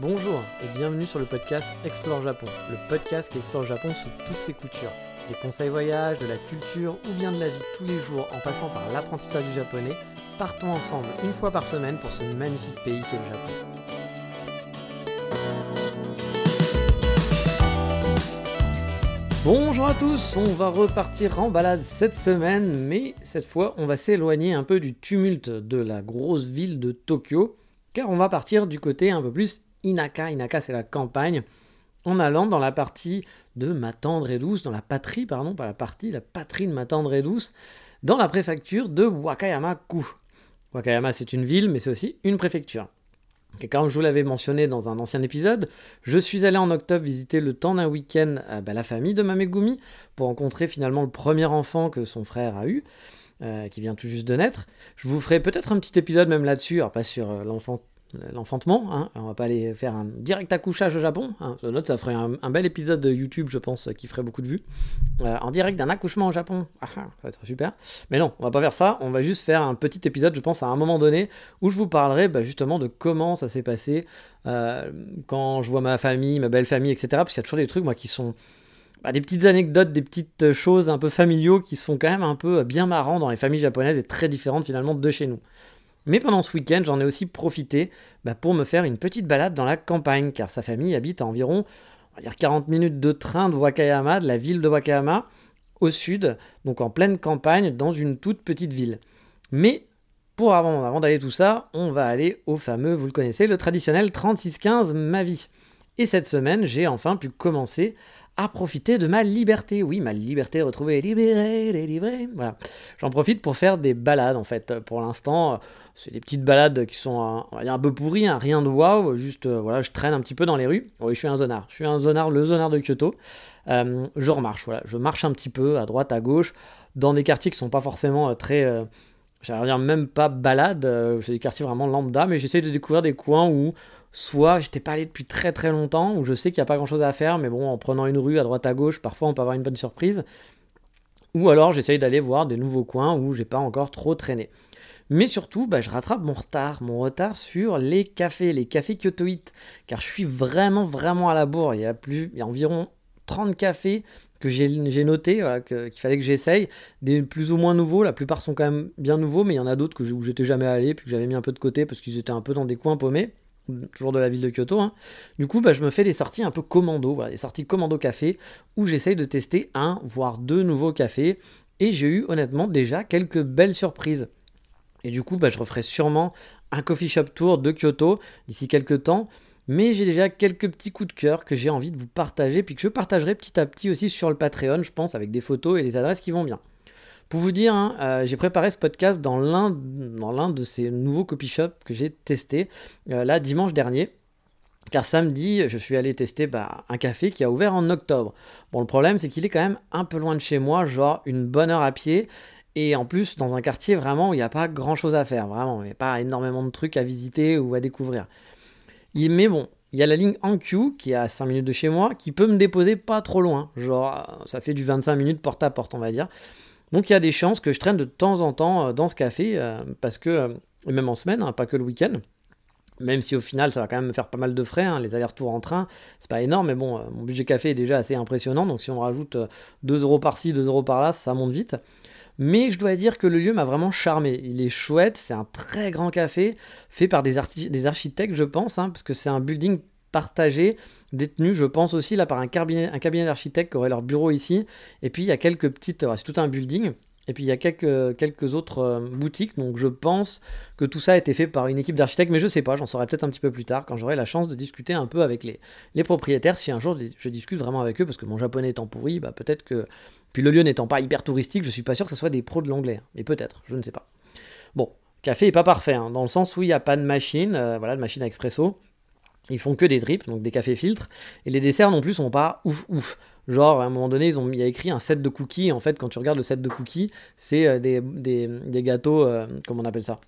Bonjour et bienvenue sur le podcast Explore Japon, le podcast qui explore Japon sous toutes ses coutures. Des conseils voyage, de la culture ou bien de la vie tous les jours en passant par l'apprentissage du japonais, partons ensemble une fois par semaine pour ce magnifique pays qu'est le Japon. Bonjour à tous, on va repartir en balade cette semaine, mais cette fois on va s'éloigner un peu du tumulte de la grosse ville de Tokyo, car on va partir du côté un peu plus Inaka. Inaka c'est la campagne, en allant dans la partie de ma tendre et douce, dans la patrie, pardon, pas la partie, la patrie de ma tendre et douce, dans la préfecture de Wakayama-ku. Wakayama c'est une ville, mais c'est aussi une préfecture. Et comme je vous l'avais mentionné dans un ancien épisode, je suis allé en octobre visiter le temps d'un week-end à bah, la famille de Mamegumi pour rencontrer finalement le premier enfant que son frère a eu, euh, qui vient tout juste de naître. Je vous ferai peut-être un petit épisode même là-dessus, pas sur euh, l'enfant l'enfantement. Hein. On va pas aller faire un direct accouchage au Japon. Hein. Note, ça ferait un, bel épisode de YouTube, je pense, qui ferait beaucoup de vues. Euh, en direct d'un accouchement au Japon. Ah, ah, ça va être super. Mais non, on va pas faire ça. On va juste faire un petit épisode, je pense, à un moment donné, où je vous parlerai bah, justement de comment ça s'est passé euh, quand je vois ma famille, ma belle famille, etc. Parce qu'il y a toujours des trucs, moi, qui sont. Bah, des petites anecdotes, des petites choses un peu familiaux qui sont quand même un peu bien marrants dans les familles japonaises et très différentes finalement de chez nous. Mais pendant ce week-end, j'en ai aussi profité bah, pour me faire une petite balade dans la campagne, car sa famille habite à environ on va dire 40 minutes de train de Wakayama, de la ville de Wakayama, au sud, donc en pleine campagne, dans une toute petite ville. Mais pour avant, avant d'aller tout ça, on va aller au fameux, vous le connaissez, le traditionnel 3615 Ma vie. Et cette semaine, j'ai enfin pu commencer à profiter de ma liberté. Oui, ma liberté retrouvée, libérée, délivrée. Voilà. J'en profite pour faire des balades en fait. Pour l'instant, c'est des petites balades qui sont un, un peu pourries, hein, rien de waouh. Juste, euh, voilà, je traîne un petit peu dans les rues. Oui, je suis un zonard. Je suis un zonard, le zonard de Kyoto. Euh, je remarche, voilà. Je marche un petit peu à droite, à gauche, dans des quartiers qui sont pas forcément euh, très. J'allais dire même pas balade, c'est des quartiers vraiment lambda, mais j'essaie de découvrir des coins où soit j'étais pas allé depuis très très longtemps, où je sais qu'il n'y a pas grand chose à faire, mais bon, en prenant une rue à droite à gauche, parfois on peut avoir une bonne surprise. Ou alors j'essaye d'aller voir des nouveaux coins où j'ai pas encore trop traîné. Mais surtout, bah, je rattrape mon retard, mon retard sur les cafés, les cafés kyotoïtes, car je suis vraiment, vraiment à la bourre. Il y a, plus, il y a environ 30 cafés que j'ai noté, qu'il fallait que j'essaye, des plus ou moins nouveaux, la plupart sont quand même bien nouveaux, mais il y en a d'autres où j'étais jamais allé, puis que j'avais mis un peu de côté parce qu'ils étaient un peu dans des coins paumés, toujours de la ville de Kyoto. Hein. Du coup, bah, je me fais des sorties un peu commando, voilà, des sorties commando café, où j'essaye de tester un, voire deux nouveaux cafés, et j'ai eu honnêtement déjà quelques belles surprises. Et du coup, bah, je referai sûrement un coffee shop tour de Kyoto d'ici quelques temps. Mais j'ai déjà quelques petits coups de cœur que j'ai envie de vous partager, puis que je partagerai petit à petit aussi sur le Patreon, je pense, avec des photos et des adresses qui vont bien. Pour vous dire, hein, euh, j'ai préparé ce podcast dans l'un, de ces nouveaux coffee shops que j'ai testé euh, là dimanche dernier. Car samedi, je suis allé tester bah, un café qui a ouvert en octobre. Bon, le problème, c'est qu'il est quand même un peu loin de chez moi, genre une bonne heure à pied. Et en plus, dans un quartier vraiment où il n'y a pas grand chose à faire, vraiment. Il n'y a pas énormément de trucs à visiter ou à découvrir. Mais bon, il y a la ligne Ankyou qui est à 5 minutes de chez moi qui peut me déposer pas trop loin. Genre, ça fait du 25 minutes porte à porte, on va dire. Donc il y a des chances que je traîne de temps en temps euh, dans ce café euh, parce que, euh, même en semaine, hein, pas que le week-end. Même si au final ça va quand même me faire pas mal de frais, hein, les allers-retours en train, c'est pas énorme, mais bon, mon budget café est déjà assez impressionnant, donc si on rajoute 2 euros par-ci, 2 euros par-là, ça monte vite. Mais je dois dire que le lieu m'a vraiment charmé. Il est chouette, c'est un très grand café, fait par des, architectes, je pense, hein, parce que c'est un building partagé, détenu, je pense aussi, là, par un cabinet, d'architectes qui aurait leur bureau ici. Et puis il y a quelques petites. C'est tout un building. Et puis il y a quelques, quelques autres euh, boutiques, donc je pense que tout ça a été fait par une équipe d'architectes, mais je sais pas, j'en saurai peut-être un petit peu plus tard quand j'aurai la chance de discuter un peu avec les, propriétaires, si un jour je discute vraiment avec eux, parce que mon japonais étant pourri, bah peut-être que puis le lieu n'étant pas hyper touristique, je suis pas sûr que ce soit des pros de l'anglais. Hein. Mais peut-être, je ne sais pas. Bon, café est pas parfait, hein, dans le sens où il n'y a pas de machine, euh, voilà, de machine à expresso. Ils font que des drips, donc des cafés filtres. Et les desserts non plus sont pas ouf ouf. Genre, à un moment donné, ils ont, il y a écrit un set de cookies. En fait, quand tu regardes le set de cookies, c'est euh, des, gâteaux, euh, comment on appelle ça?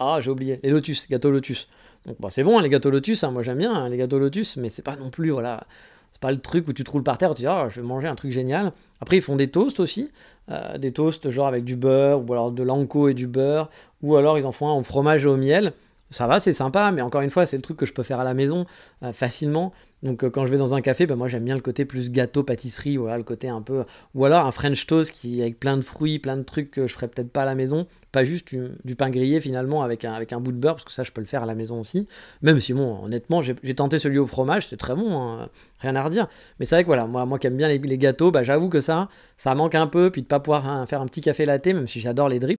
Ah, j'ai oublié. Les lotus, gâteaux lotus. Donc, bon, c'est bon, hein, les gâteaux lotus, moi j'aime bien les gâteaux lotus, mais c'est pas non plus, voilà, c'est pas le truc où tu te par terre et tu dis, ah, je vais manger un truc génial. Après, ils font des toasts aussi. Euh, des toasts genre avec du beurre, ou alors de l'anko et du beurre. Ou alors, ils en font un au fromage et au miel. Ça va, c'est sympa, mais encore une fois, c'est le truc que je peux faire à la maison euh, facilement. Donc euh, quand je vais dans un café, bah, moi j'aime bien le côté plus gâteau, pâtisserie, voilà, le côté un peu... Ou alors un French toast qui avec plein de fruits, plein de trucs que je ferais peut-être pas à la maison. Pas juste du, pain grillé finalement avec un, avec un bout de beurre, parce que ça je peux le faire à la maison aussi. Même si bon, honnêtement, j'ai tenté celui au fromage, c'est très bon, hein, rien à redire. Mais c'est vrai que voilà, moi, moi qui aime bien les, gâteaux, bah, j'avoue que ça, ça manque un peu, puis de pas pouvoir hein, faire un petit café latte, même si j'adore les drips.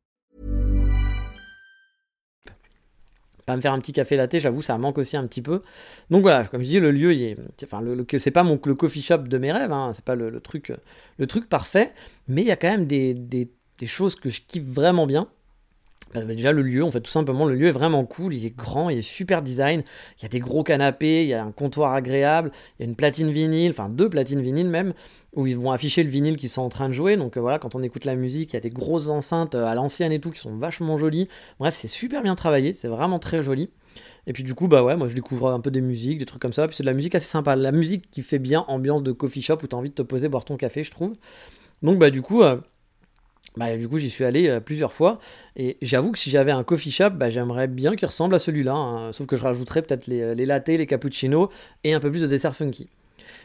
Pas me faire un petit café latte, j'avoue, ça manque aussi un petit peu. Donc voilà, comme je dis, le lieu, il est, enfin, le, c'est pas mon le coffee shop de mes rêves, hein, c'est pas le, truc, le truc parfait, mais il y a quand même des, des, des choses que je kiffe vraiment bien. Bah, déjà le lieu, en fait tout simplement le lieu est vraiment cool, il est grand, il est super design, il y a des gros canapés, il y a un comptoir agréable, il y a une platine vinyle, enfin deux platines vinyles même, où ils vont afficher le vinyle qu'ils sont en train de jouer, donc euh, voilà quand on écoute la musique, il y a des grosses enceintes euh, à l'ancienne et tout qui sont vachement jolies, bref c'est super bien travaillé, c'est vraiment très joli. Et puis du coup, bah ouais, moi je découvre un peu des musiques, des trucs comme ça. Puis c'est de la musique assez sympa. La musique qui fait bien ambiance de coffee shop où t'as envie de te poser, boire ton café, je trouve. Donc bah du coup, euh, bah, du coup, j'y suis allé euh, plusieurs fois. Et j'avoue que si j'avais un coffee shop, bah, j'aimerais bien qu'il ressemble à celui-là. Hein. sauf que je rajouterais peut-être les, euh, les les cappuccinos et un peu plus de dessert funky.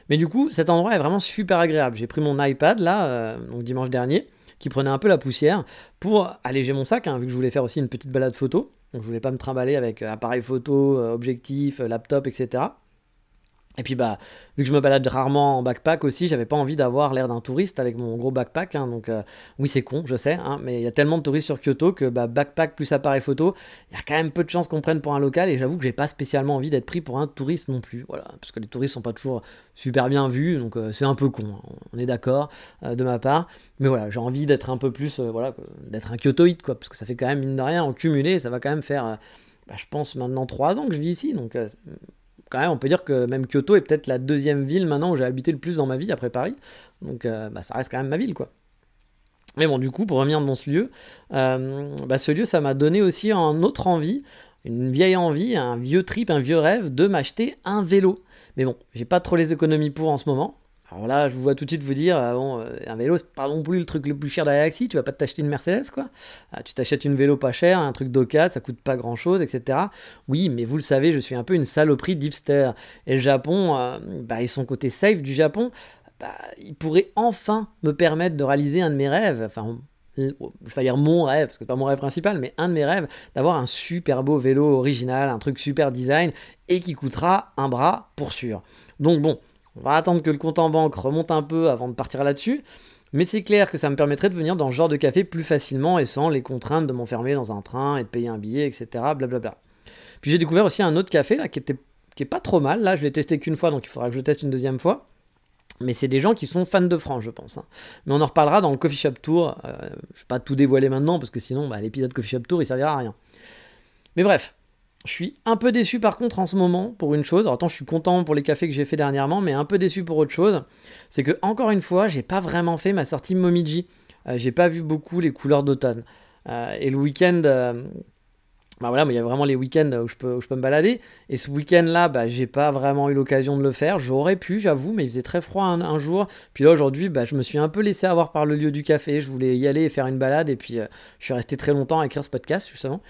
Mais du coup, cet endroit est vraiment super agréable. J'ai pris mon iPad là, euh, donc dimanche dernier, qui prenait un peu la poussière pour alléger mon sac, hein, vu que je voulais faire aussi une petite balade photo. Donc je voulais pas me trimballer avec appareil photo, objectif, laptop, etc. Et puis bah, vu que je me balade rarement en backpack aussi, j'avais pas envie d'avoir l'air d'un touriste avec mon gros backpack. Hein, donc euh, oui c'est con, je sais, hein, mais il y a tellement de touristes sur Kyoto que bah, backpack plus appareil photo, il y a quand même peu de chances qu'on prenne pour un local. Et j'avoue que j'ai pas spécialement envie d'être pris pour un touriste non plus. Voilà, parce que les touristes sont pas toujours super bien vus, donc euh, c'est un peu con. Hein, on est d'accord euh, de ma part. Mais voilà, j'ai envie d'être un peu plus, voilà, d'être un Kyotoïde quoi, parce que ça fait quand même mine de rien en cumulé, ça va quand même faire, bah, je pense maintenant 3 ans que je vis ici, donc quand même, on peut dire que même Kyoto est peut-être la deuxième ville maintenant où j'ai habité le plus dans ma vie après Paris. Donc euh, bah, ça reste quand même ma ville, quoi. Mais bon, du coup, pour revenir dans ce lieu, euh, bah, ce lieu, ça m'a donné aussi un autre envie, une vieille envie, un vieux trip, un vieux rêve de m'acheter un vélo. Mais bon, j'ai pas trop les économies pour en ce moment. Alors là, je vous vois tout de suite vous dire, euh, bon, euh, un vélo, c'est pas non plus le truc le plus cher de la Galaxie, tu vas pas t'acheter une Mercedes, quoi. Ah, tu t'achètes une vélo pas cher, un truc d'occasion, ça coûte pas grand chose, etc. Oui, mais vous le savez, je suis un peu une saloperie d'hipster. Et le Japon, euh, bah, sont côté safe du Japon, bah, ils pourraient enfin me permettre de réaliser un de mes rêves, enfin, je vais dire mon rêve, parce que pas mon rêve principal, mais un de mes rêves, d'avoir un super beau vélo original, un truc super design, et qui coûtera un bras pour sûr. Donc bon, on va attendre que le compte en banque remonte un peu avant de partir là-dessus. Mais c'est clair que ça me permettrait de venir dans ce genre de café plus facilement et sans les contraintes de m'enfermer dans un train et de payer un billet, etc. Blablabla. Puis j'ai découvert aussi un autre café là qui était qui est pas trop mal. Là, je l'ai testé qu'une fois, donc il faudra que je le teste une deuxième fois. Mais c'est des gens qui sont fans de France, je pense. Hein. Mais on en reparlera dans le Coffee Shop Tour. Euh, je ne vais pas tout dévoiler maintenant parce que sinon, bah, l'épisode Coffee Shop Tour, il servira à rien. Mais bref, je suis un peu déçu par contre en ce moment pour une chose. Alors attends, je suis content pour les cafés que j'ai fait dernièrement, mais un peu déçu pour autre chose. C'est que encore une fois, j'ai pas vraiment fait ma sortie Momiji. Euh, j'ai pas vu beaucoup les couleurs d'automne. Euh, et le week-end, euh, bah voilà, il y a vraiment les week-ends où je peux, je peux me balader. Et ce week-end-là, bah, j'ai pas vraiment eu l'occasion de le faire. J'aurais pu, j'avoue, mais il faisait très froid un, jour. Puis là, aujourd'hui, bah, je me suis un peu laissé avoir par le lieu du café. Je voulais y aller et faire une balade. Et puis, je suis resté très longtemps à écrire ce podcast, justement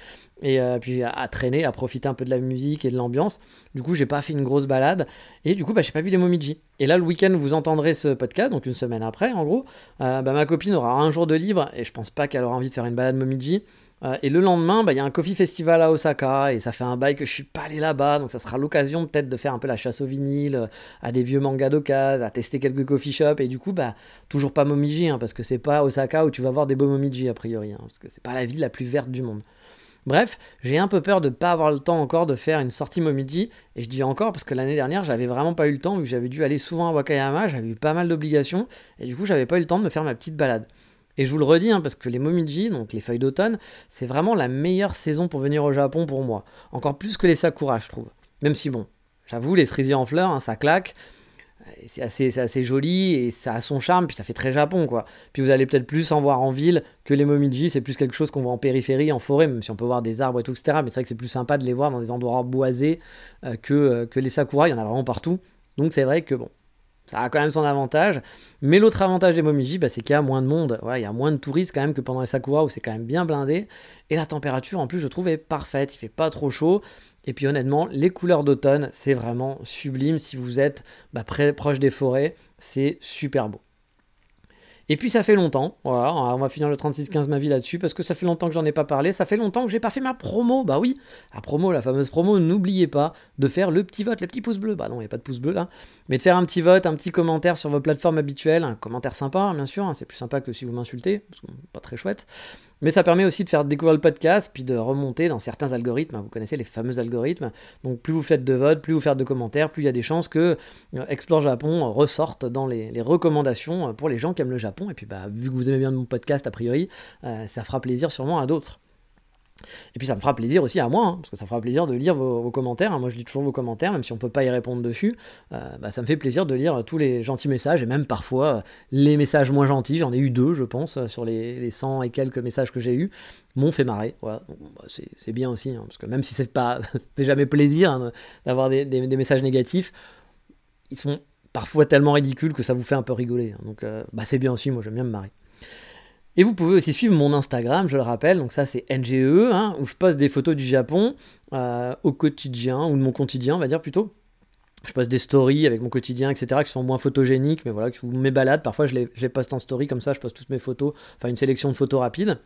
et euh, puis à, traîner, à profiter un peu de la musique et de l'ambiance. Du coup, j'ai pas fait une grosse balade et du coup, bah, j'ai pas vu les Momiji. Et là, le week-end, vous entendrez ce podcast, donc une semaine après, en gros. Euh, bah, ma copine aura un jour de libre et je pense pas qu'elle aura envie de faire une balade Momiji. Euh, et le lendemain, bah, il y a un coffee festival à Osaka et ça fait un bail que je suis pas allé là-bas, donc ça sera l'occasion peut-être de faire un peu la chasse au vinyle, à des vieux mangas d'occasion, à tester quelques coffee shops et du coup, bah toujours pas Momiji, hein, parce que c'est pas Osaka où tu vas voir des beaux Momiji a priori, hein, parce que c'est pas la ville la plus verte du monde. Bref, j'ai un peu peur de ne pas avoir le temps encore de faire une sortie Momiji. Et je dis encore parce que l'année dernière, j'avais vraiment pas eu le temps, vu que j'avais dû aller souvent à Wakayama, j'avais eu pas mal d'obligations, et du coup, j'avais pas eu le temps de me faire ma petite balade. Et je vous le redis, hein, parce que les momiji, donc les feuilles d'automne, c'est vraiment la meilleure saison pour venir au Japon pour moi. Encore plus que les sakura, je trouve. Même si, bon, j'avoue, les cerisiers en fleurs, hein, ça claque. C'est assez, joli et ça a son charme, puis ça fait très Japon, quoi. Puis vous allez peut-être plus en voir en ville que les momiji, c'est plus quelque chose qu'on voit en périphérie, en forêt, même si on peut voir des arbres et tout, etc. Mais c'est vrai que c'est plus sympa de les voir dans des endroits boisés euh, que, euh, que les sakura, il y en a vraiment partout. Donc c'est vrai que, bon, ça a quand même son avantage. Mais l'autre avantage des Momiji, bah, c'est qu'il y a moins de monde. il y a moins de touristes quand même que pendant les Sakura où c'est quand même bien blindé. Et la température, en plus, je trouve, est parfaite. Il fait pas trop chaud. Et puis honnêtement, les couleurs d'automne, c'est vraiment sublime. Si vous êtes bah, proche des forêts, c'est super beau. Et puis ça fait longtemps, voilà, on va finir le 36-15 ma vie là-dessus, parce que ça fait longtemps que j'en ai pas parlé, ça fait longtemps que j'ai pas fait ma promo, bah oui, la promo, la fameuse promo, n'oubliez pas de faire le petit vote, le petit pouce bleu, bah non, il n'y a pas de pouce bleu là, mais de faire un petit vote, un petit commentaire sur vos plateformes habituelles, un commentaire sympa, hein, bien sûr, hein, c'est plus sympa que si vous m'insultez, parce que pas très chouette, mais ça permet aussi de faire découvrir le podcast, puis de remonter dans certains algorithmes. Vous connaissez les fameux algorithmes. Donc plus vous faites de votes, plus vous faites de commentaires, plus il y a des chances que euh, Explore Japon ressorte dans les, recommandations pour les gens qui aiment le Japon. Et puis bah, vu que vous aimez bien mon podcast, a priori, euh, ça fera plaisir sûrement à d'autres. Et puis ça me fera plaisir aussi à moi, hein, parce que ça fera plaisir de lire vos, commentaires. Hein. Moi je lis toujours vos commentaires, même si on peut pas y répondre dessus. Euh, bah, ça me fait plaisir de lire tous les gentils messages, et même parfois euh, les messages moins gentils. J'en ai eu deux, je pense, euh, sur les, les 100 et quelques messages que j'ai eus. M'ont fait marrer. Bah, c'est bien aussi, hein, parce que même si c'est pas fait jamais plaisir d'avoir des, des, messages négatifs, ils sont parfois tellement ridicules que ça vous fait un peu rigoler. Donc bah, c'est bien aussi, moi j'aime bien me marrer. Et vous pouvez aussi suivre mon Instagram, je le rappelle, donc ça c'est NGE, hein, où je poste des photos du Japon euh, au quotidien, ou de mon quotidien, on va dire plutôt. Je poste des stories avec mon quotidien, etc., qui sont moins photogéniques, mais voilà, mes balades, parfois je les, je les poste en story, comme ça je poste toutes mes photos, enfin une sélection de photos rapides.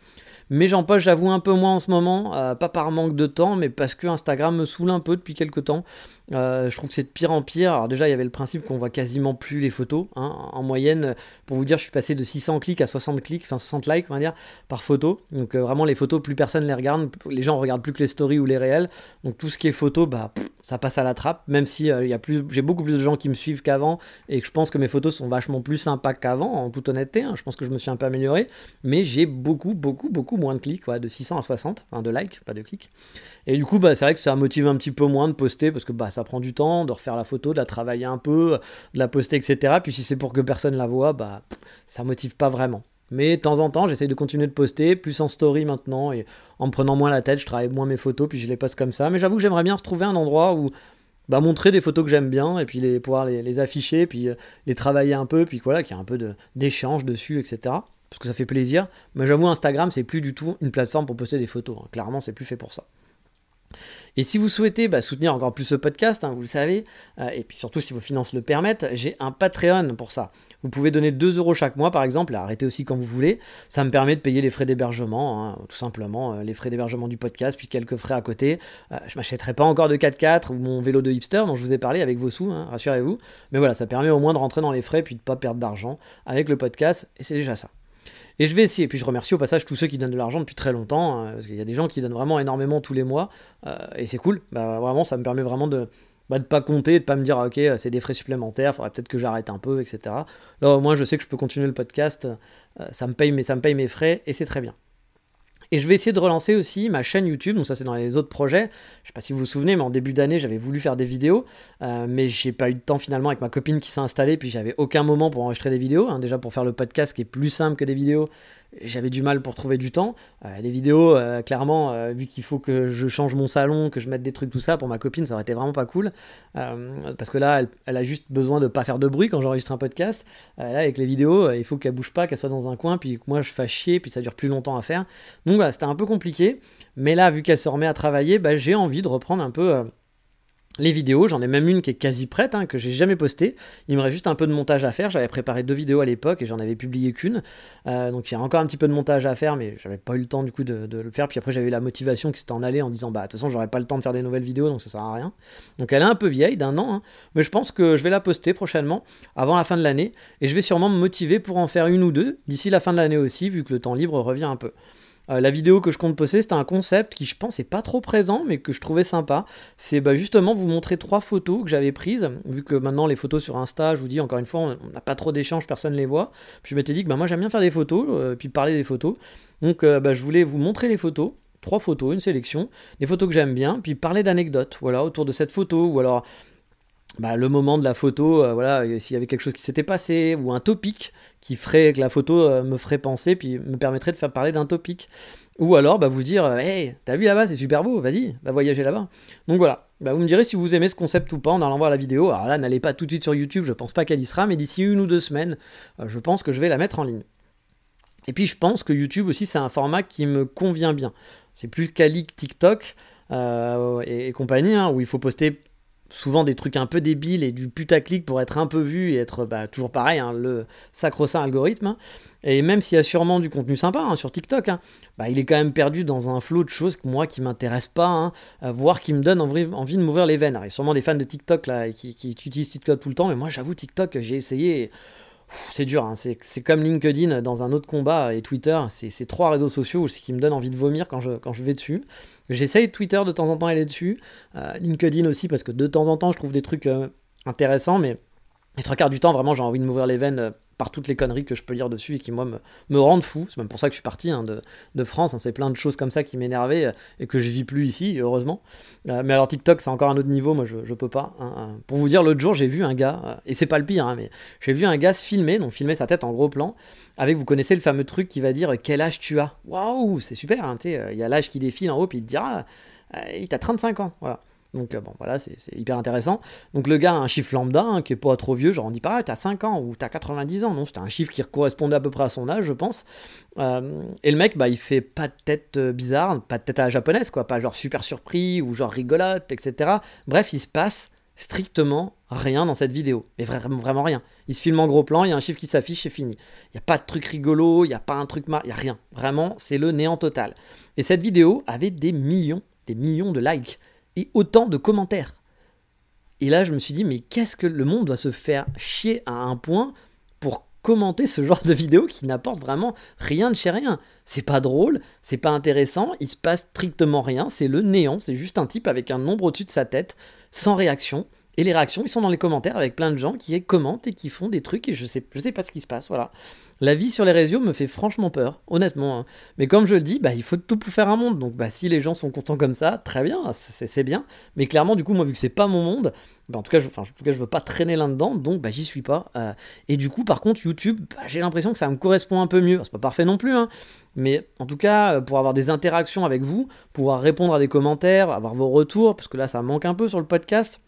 Mais j'en poste, j'avoue, un peu moins en ce moment, euh, pas par manque de temps, mais parce que Instagram me saoule un peu depuis quelques temps. Euh, je trouve que c'est de pire en pire. Alors déjà, il y avait le principe qu'on voit quasiment plus les photos. Hein. En moyenne, pour vous dire, je suis passé de 600 clics à 60 clics, enfin 60 likes, on va dire, par photo. Donc euh, vraiment, les photos, plus personne les regarde. Les gens regardent plus que les stories ou les réels. Donc tout ce qui est photo, bah, ça passe à la trappe. Même si il y a plus, j'ai beaucoup plus de gens qui me suivent qu'avant et que je pense que mes photos sont vachement plus sympas qu'avant, en toute honnêteté. Hein. Je pense que je me suis un peu amélioré. Mais j'ai beaucoup, beaucoup, beaucoup moins de clics, de 600 à 60, enfin de likes, pas de clics. Et du coup, bah, c'est vrai que ça motive un petit peu moins de poster parce que bah, ça prend du temps de refaire la photo, de la travailler un peu, de la poster, etc. Puis si c'est pour que personne la voit, bah, ça motive pas vraiment. Mais de temps en temps, j'essaye de continuer de poster, plus en story maintenant, et en me prenant moins la tête, je travaille moins mes photos, puis je les poste comme ça. Mais j'avoue que j'aimerais bien retrouver un endroit où bah, montrer des photos que j'aime bien, et puis pouvoir les, les afficher, puis euh, les travailler un peu, puis voilà, qu'il y a un peu d'échange dessus, etc parce que ça fait plaisir. Mais j'avoue, Instagram, c'est plus du tout une plateforme pour poster des photos. Hein. Clairement, c'est plus fait pour ça. Et si vous souhaitez bah, soutenir encore plus ce podcast, hein, vous le savez, euh, et puis surtout si vos finances le permettent, j'ai un Patreon pour ça. Vous pouvez donner 2 euros chaque mois par exemple, arrêter aussi quand vous voulez. Ça me permet de payer les frais d'hébergement, hein, tout simplement, euh, les frais d'hébergement du podcast, puis quelques frais à côté. Euh, je m'achèterai pas encore de 4x4 ou mon vélo de hipster dont je vous ai parlé avec vos sous, rassurez-vous. Mais voilà, ça permet au moins de rentrer dans les frais, puis de pas perdre d'argent avec le podcast, et c'est déjà ça. Et je vais essayer. Et puis je remercie au passage tous ceux qui donnent de l'argent depuis très longtemps, hein, parce qu'il y a des gens qui donnent vraiment énormément tous les mois, euh, et c'est cool. Bah, vraiment, ça me permet vraiment de bah, de pas compter, de pas me dire ok c'est des frais supplémentaires, faudrait peut-être que j'arrête un peu, etc. Là au moins je sais que je peux continuer le podcast, euh, ça me paye mais ça me paye mes frais et c'est très bien. Et je vais essayer de relancer aussi ma chaîne YouTube, donc ça c'est dans les autres projets. Je sais pas si vous vous souvenez, mais en début d'année j'avais voulu faire des vidéos, euh, mais j'ai pas eu de temps finalement avec ma copine qui s'est installée, puis j'avais aucun moment pour enregistrer des vidéos. Hein. déjà pour faire le podcast qui est plus simple que des vidéos, j'avais du mal pour trouver du temps. Euh, les vidéos, euh, clairement, euh, vu qu'il faut que je change mon salon, que je mette des trucs, tout ça, pour ma copine, ça aurait été vraiment pas cool. parce que là, elle, a juste besoin de pas faire de bruit quand j'enregistre un podcast. là, avec les vidéos, il faut qu'elle bouge pas, qu'elle soit dans un coin, puis que moi je fasse chier, puis ça dure plus longtemps à faire. Donc voilà, c'était un peu compliqué. Mais là, vu qu'elle se remet à travailler, bah, j'ai envie de reprendre un peu les vidéos, j'en ai même une qui est quasi prête, hein, que j'ai jamais postée. Il me reste juste un peu de montage à faire. J'avais préparé deux vidéos à l'époque et j'en avais publié qu'une. Euh, donc il y a encore un petit peu de montage à faire, mais j'avais pas eu le temps du coup de, le faire. Puis après j'avais eu la motivation qui s'était en allée en disant bah de toute façon j'aurais pas le temps de faire des nouvelles vidéos donc ça sert à rien. Donc elle est un peu vieille d'un an, hein. mais je pense que je vais la poster prochainement avant la fin de l'année et je vais sûrement me motiver pour en faire une ou deux d'ici la fin de l'année aussi vu que le temps libre revient un peu. Euh, la vidéo que je compte poster, c'était un concept qui, je pense, est pas trop présent, mais que je trouvais sympa. C'est bah, justement vous montrer trois photos que j'avais prises, vu que maintenant les photos sur Insta, je vous dis encore une fois, on n'a pas trop d'échanges, personne ne les voit. Puis je m'étais dit que bah, moi j'aime bien faire des photos, euh, puis parler des photos. Donc bah, je voulais vous montrer les photos trois photos, une sélection, des photos que j'aime bien, puis parler d'anecdotes, voilà, autour de cette photo, ou alors bah, le moment de la photo, euh, voilà, s'il y avait quelque chose qui s'était passé, ou un topic qui ferait que la photo euh, me ferait penser, puis me permettrait de faire parler d'un topic. Ou alors bah, vous dire, euh, hey, t'as vu là-bas, c'est super beau, vas-y, va voyager là-bas. Donc voilà, bah, vous me direz si vous aimez ce concept ou pas en allant voir la vidéo. Alors là, n'allez pas tout de suite sur YouTube, je pense pas qu'elle y sera, mais d'ici une ou deux semaines, je pense que je vais la mettre en ligne. Et puis je pense que YouTube aussi, c'est un format qui me convient bien. C'est plus quali que TikTok et, compagnie, hein, où il faut poster souvent des trucs un peu débiles et du putaclic pour être un peu vu et être bah, toujours pareil, hein, le sacro-saint algorithme. Hein. Et même s'il y a sûrement du contenu sympa hein, sur TikTok, bah, il est quand même perdu dans un flot de choses que moi qui m'intéressent pas, voire qui me donnent envie, de m'ouvrir les veines. il y a sûrement des fans de TikTok là, qui, utilisent TikTok tout le temps, mais moi j'avoue TikTok, j'ai essayé c'est dur, c'est comme LinkedIn dans un autre combat et Twitter, c'est trois réseaux sociaux qui me donnent envie de vomir quand je vais dessus. J'essaye Twitter de temps en temps aller dessus, euh, LinkedIn aussi parce que de temps en temps je trouve des trucs euh, intéressants, mais les trois quarts du temps vraiment j'ai envie de m'ouvrir les veines euh, par toutes les conneries que je peux lire dessus et qui, moi, me, rendent fou. C'est même pour ça que je suis parti hein, de, France. Hein. C'est plein de choses comme ça qui m'énervaient euh, et que je vis plus ici, heureusement. Euh, mais alors, TikTok, c'est encore un autre niveau. Moi, je, je peux pas. Hein, pour vous dire, l'autre jour, j'ai vu un gars, euh, et c'est pas le pire, mais j'ai vu un gars se filmer, donc filmer sa tête en gros plan, avec, vous connaissez le fameux truc qui va dire quel âge tu as? Waouh, c'est super. Il y a l'âge qui défile en haut, puis il te dira, il t'a 35 ans. Voilà. Donc euh, bon, voilà, c'est hyper intéressant. Donc le gars a un chiffre lambda, hein, qui est pas trop vieux, genre on dit pas, ah, t'as 5 ans ou t'as 90 ans, non, c'était un chiffre qui correspondait à peu près à son âge, je pense. Euh, et le mec, bah, il fait pas de tête euh, bizarre, pas de tête à la japonaise, quoi, pas genre super surpris ou genre rigolote, etc. Bref, il se passe strictement rien dans cette vidéo. Mais vraiment, vraiment rien. Il se filme en gros plan, il y a un chiffre qui s'affiche, c'est fini. Il n'y a pas de truc rigolo, il n'y a pas un truc mar... Il n'y a rien. Vraiment, c'est le néant total. Et cette vidéo avait des millions, des millions de likes et autant de commentaires. Et là, je me suis dit, mais qu'est-ce que le monde doit se faire chier à un point pour commenter ce genre de vidéo qui n'apporte vraiment rien de chez rien. C'est pas drôle, c'est pas intéressant, il se passe strictement rien, c'est le néant, c'est juste un type avec un nombre au-dessus de sa tête, sans réaction, et les réactions, ils sont dans les commentaires avec plein de gens qui commentent et qui font des trucs et je sais, je sais pas ce qui se passe. Voilà. La vie sur les réseaux me fait franchement peur, honnêtement. Hein. Mais comme je le dis, bah, il faut tout pour faire un monde. Donc bah, si les gens sont contents comme ça, très bien, c'est bien. Mais clairement, du coup, moi, vu que c'est pas mon monde, bah, en, tout cas, je, en tout cas, je veux pas traîner là-dedans, donc bah, j'y suis pas. Euh. et du coup, par contre, YouTube, bah, j'ai l'impression que ça me correspond un peu mieux. C'est pas parfait non plus, hein. mais en tout cas, euh, pour avoir des interactions avec vous, pouvoir répondre à des commentaires, avoir vos retours, parce que là, ça manque un peu sur le podcast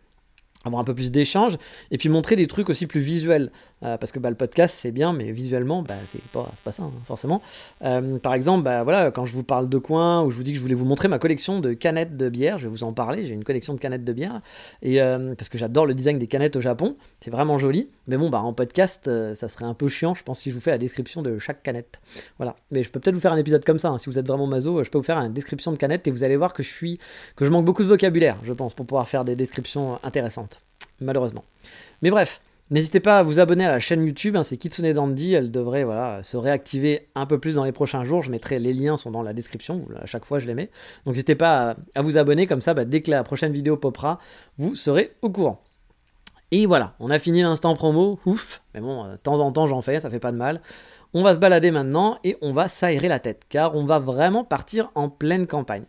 avoir un peu plus d'échanges et puis montrer des trucs aussi plus visuels euh, parce que bah, le podcast c'est bien mais visuellement bah, c'est pas, pas ça hein, forcément euh, par exemple bah, voilà quand je vous parle de coin ou je vous dis que je voulais vous montrer ma collection de canettes de bière je vais vous en parler j'ai une collection de canettes de bière et euh, parce que j'adore le design des canettes au Japon c'est vraiment joli mais bon bah en podcast ça serait un peu chiant je pense si je vous fais la description de chaque canette voilà mais je peux peut-être vous faire un épisode comme ça hein. si vous êtes vraiment mazo je peux vous faire une description de canettes et vous allez voir que je suis que je manque beaucoup de vocabulaire je pense pour pouvoir faire des descriptions intéressantes malheureusement. Mais bref, n'hésitez pas à vous abonner à la chaîne YouTube, hein, c'est Kitsune Dandy, elle devrait se réactiver un peu plus dans les prochains jours, je mettrai les liens, sont dans la description, à chaque fois je les mets. Donc n'hésitez pas à, vous abonner, comme ça bah, dès que la prochaine vidéo popera, vous serez au courant. Et voilà, on a fini l'instant promo, ouf, mais bon, de temps en temps j'en fais, ça fait pas de mal. On va se balader maintenant et on va s'aérer la tête, car on va vraiment partir en pleine campagne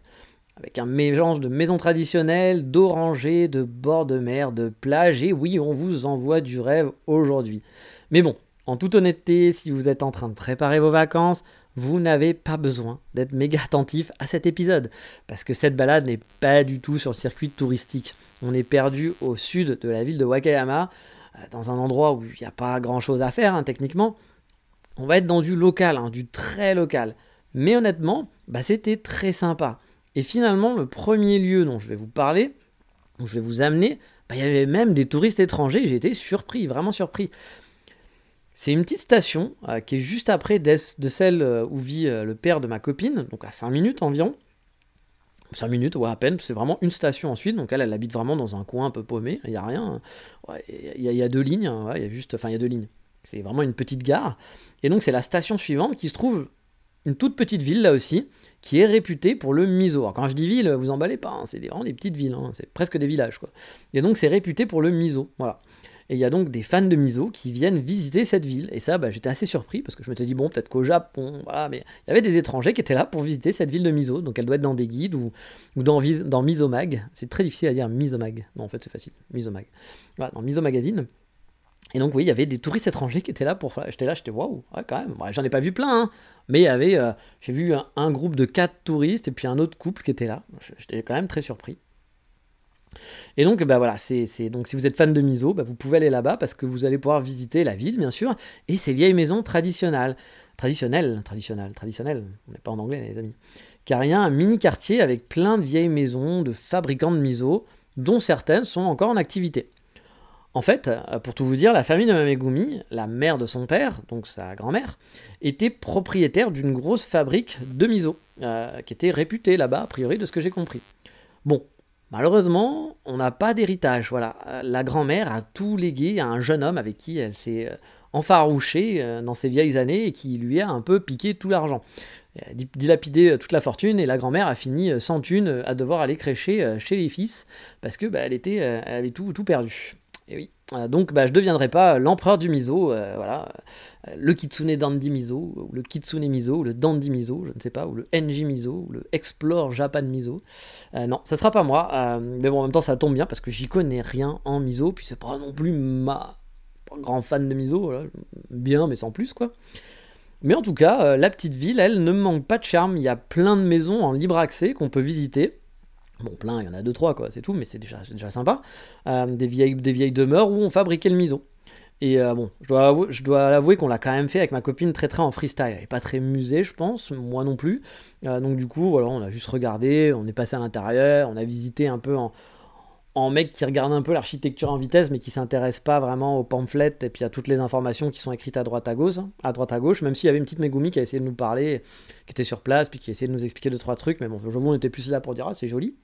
avec un mélange de maisons traditionnelles, d'orangers, de bords de mer, de plages, et oui, on vous envoie du rêve aujourd'hui. Mais bon, en toute honnêteté, si vous êtes en train de préparer vos vacances, vous n'avez pas besoin d'être méga attentif à cet épisode, parce que cette balade n'est pas du tout sur le circuit touristique. On est perdu au sud de la ville de Wakayama, euh, dans un endroit où il n'y a pas grand chose à faire hein, techniquement. On va être dans du local, hein, du très local. Mais honnêtement, bah, c'était très sympa. Et finalement, le premier lieu dont je vais vous parler, où je vais vous amener, bah, il y avait même des touristes étrangers, j'ai été surpris, vraiment surpris. C'est une petite station euh, qui est juste après de celle euh, où vit euh, le père de ma copine, donc à 5 minutes environ. 5 minutes, ouais, à peine, c'est vraiment une station ensuite, donc elle, elle habite vraiment dans un coin un peu paumé, il n'y a rien. Il y, a deux lignes, il y a juste, enfin il y a deux lignes. C'est vraiment une petite gare. Et donc c'est la station suivante qui se trouve une toute petite ville là aussi, qui est réputée pour le miso. Alors quand je dis ville, vous emballez pas, hein, c'est vraiment des petites villes, hein, c'est presque des villages quoi. Et donc c'est réputé pour le miso, voilà. Et il y a donc des fans de miso qui viennent visiter cette ville. Et ça, bah, j'étais assez surpris parce que je m'étais dit, bon, peut-être qu'au Japon, voilà, mais il y avait des étrangers qui étaient là pour visiter cette ville de miso. Donc elle doit être dans des guides ou, ou dans, dans Misomag. C'est très difficile à dire Misomag. Non, en fait, c'est facile. Misomag. Voilà, dans Miso Magazine. Et donc, oui, il y avait des touristes étrangers qui étaient là pour. J'étais là, j'étais waouh, ouais, quand même. J'en ai pas vu plein, hein, mais il y avait. Euh, j'ai vu un, groupe de quatre touristes et puis un autre couple qui était là. J'étais quand même très surpris. Et donc, bah voilà, c'est, donc si vous êtes fan de Miso, bah vous pouvez aller là-bas parce que vous allez pouvoir visiter la ville, bien sûr, et ces vieilles maisons traditionnelles. Traditionnelles, traditionnelles, traditionnelles, on n'est pas en anglais, les amis. Car il y a un mini quartier avec plein de vieilles maisons de fabricants de Miso, dont certaines sont encore en activité. En fait, pour tout vous dire, la famille de Mamegumi, la mère de son père, donc sa grand-mère, était propriétaire d'une grosse fabrique de miso, euh, qui était réputée là-bas, a priori, de ce que j'ai compris. Bon, Malheureusement, on n'a pas d'héritage. Voilà, la grand-mère a tout légué à un jeune homme avec qui elle s'est euh, enfarouchée euh, dans ses vieilles années et qui lui a un peu piqué tout l'argent. Dilapidé euh, toute la fortune et la grand-mère a fini sans thune à devoir aller crécher chez les fils parce que bah, elle était, elle avait tout, tout perdu. Et oui. Euh, donc bah, je deviendrai pas l'empereur du miso, euh, voilà, euh, le kitsune dandy miso, ou le kitsune miso, ou le dandy miso, je ne sais pas, ou le NJ miso, ou le explore japan miso. non, ça sera pas moi, mais bon en même temps ça tombe bien parce que j'y connais rien en miso, puis c'est pas non plus ma grand fan de miso, bien mais sans plus quoi. Mais en tout cas, la petite ville, elle ne manque pas de charme, il y a plein de maisons en libre accès qu'on peut visiter. Bon, plein, il y en a deux, trois, quoi, c'est tout, mais c'est déjà, déjà sympa. Euh, des, vieilles, des vieilles demeures où on fabriquait le miso. Et euh, bon, je dois, avouer, je dois l'avouer qu'on l'a quand même fait avec ma copine très très en freestyle. Elle n'est pas très musée, je pense, moi non plus. Euh, donc du coup, voilà, on a juste regardé, on est passé à l'intérieur, on a visité un peu en, en mec qui regarde un peu l'architecture en vitesse, mais qui s'intéresse pas vraiment aux pamphlets et puis à toutes les informations qui sont écrites à droite à gauche, à droite à gauche, même s'il y avait une petite Megumi qui a essayé de nous parler, qui était sur place, puis qui a essayé de nous expliquer deux trois trucs, mais bon, je vous on était plus là pour dire ah c'est joli,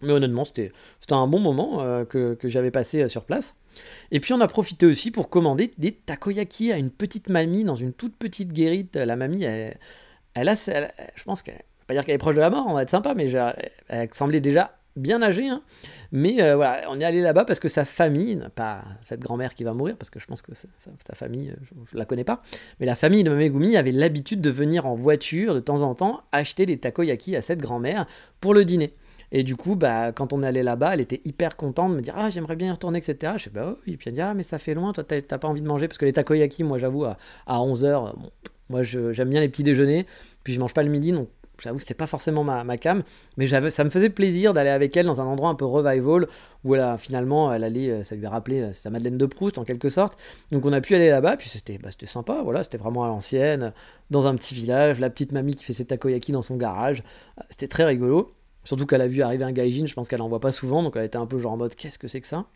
mais honnêtement c'était un bon moment euh, que, que j'avais passé euh, sur place. Et puis on a profité aussi pour commander des takoyaki à une petite mamie dans une toute petite guérite. La mamie, elle, elle a, je pense qu'elle, pas dire qu'elle est proche de la mort, on va être sympa, mais elle semblait déjà bien âgé, hein. mais euh, voilà, on est allé là-bas parce que sa famille, pas cette grand-mère qui va mourir, parce que je pense que sa, famille, euh, je, ne la connais pas, mais la famille de Megumi avait l'habitude de venir en voiture de temps en temps acheter des takoyaki à cette grand-mère pour le dîner. Et du coup, bah, quand on allé là-bas, elle était hyper contente de me dire Ah, j'aimerais bien y retourner, etc. Je sais Bah oui, puis elle dit Ah, mais ça fait loin, toi, t'as pas envie de manger Parce que les takoyaki, moi, j'avoue, à, 11h, moi, j'aime bien les petits déjeuners, puis je mange pas le midi, donc J'avoue que c'était pas forcément ma, ma cam, mais ça me faisait plaisir d'aller avec elle dans un endroit un peu revival où elle finalement elle allait, euh, ça lui a rappelé euh, sa Madeleine de Proust en quelque sorte. Donc on a pu aller là-bas, puis c'était bah, sympa, voilà, c'était vraiment à l'ancienne, dans un petit village, la petite mamie qui fait ses takoyaki dans son garage, euh, c'était très rigolo. Surtout qu'elle a vu arriver un gaijin, je pense qu'elle en voit pas souvent, donc elle était un peu genre en mode qu'est-ce que c'est que ça?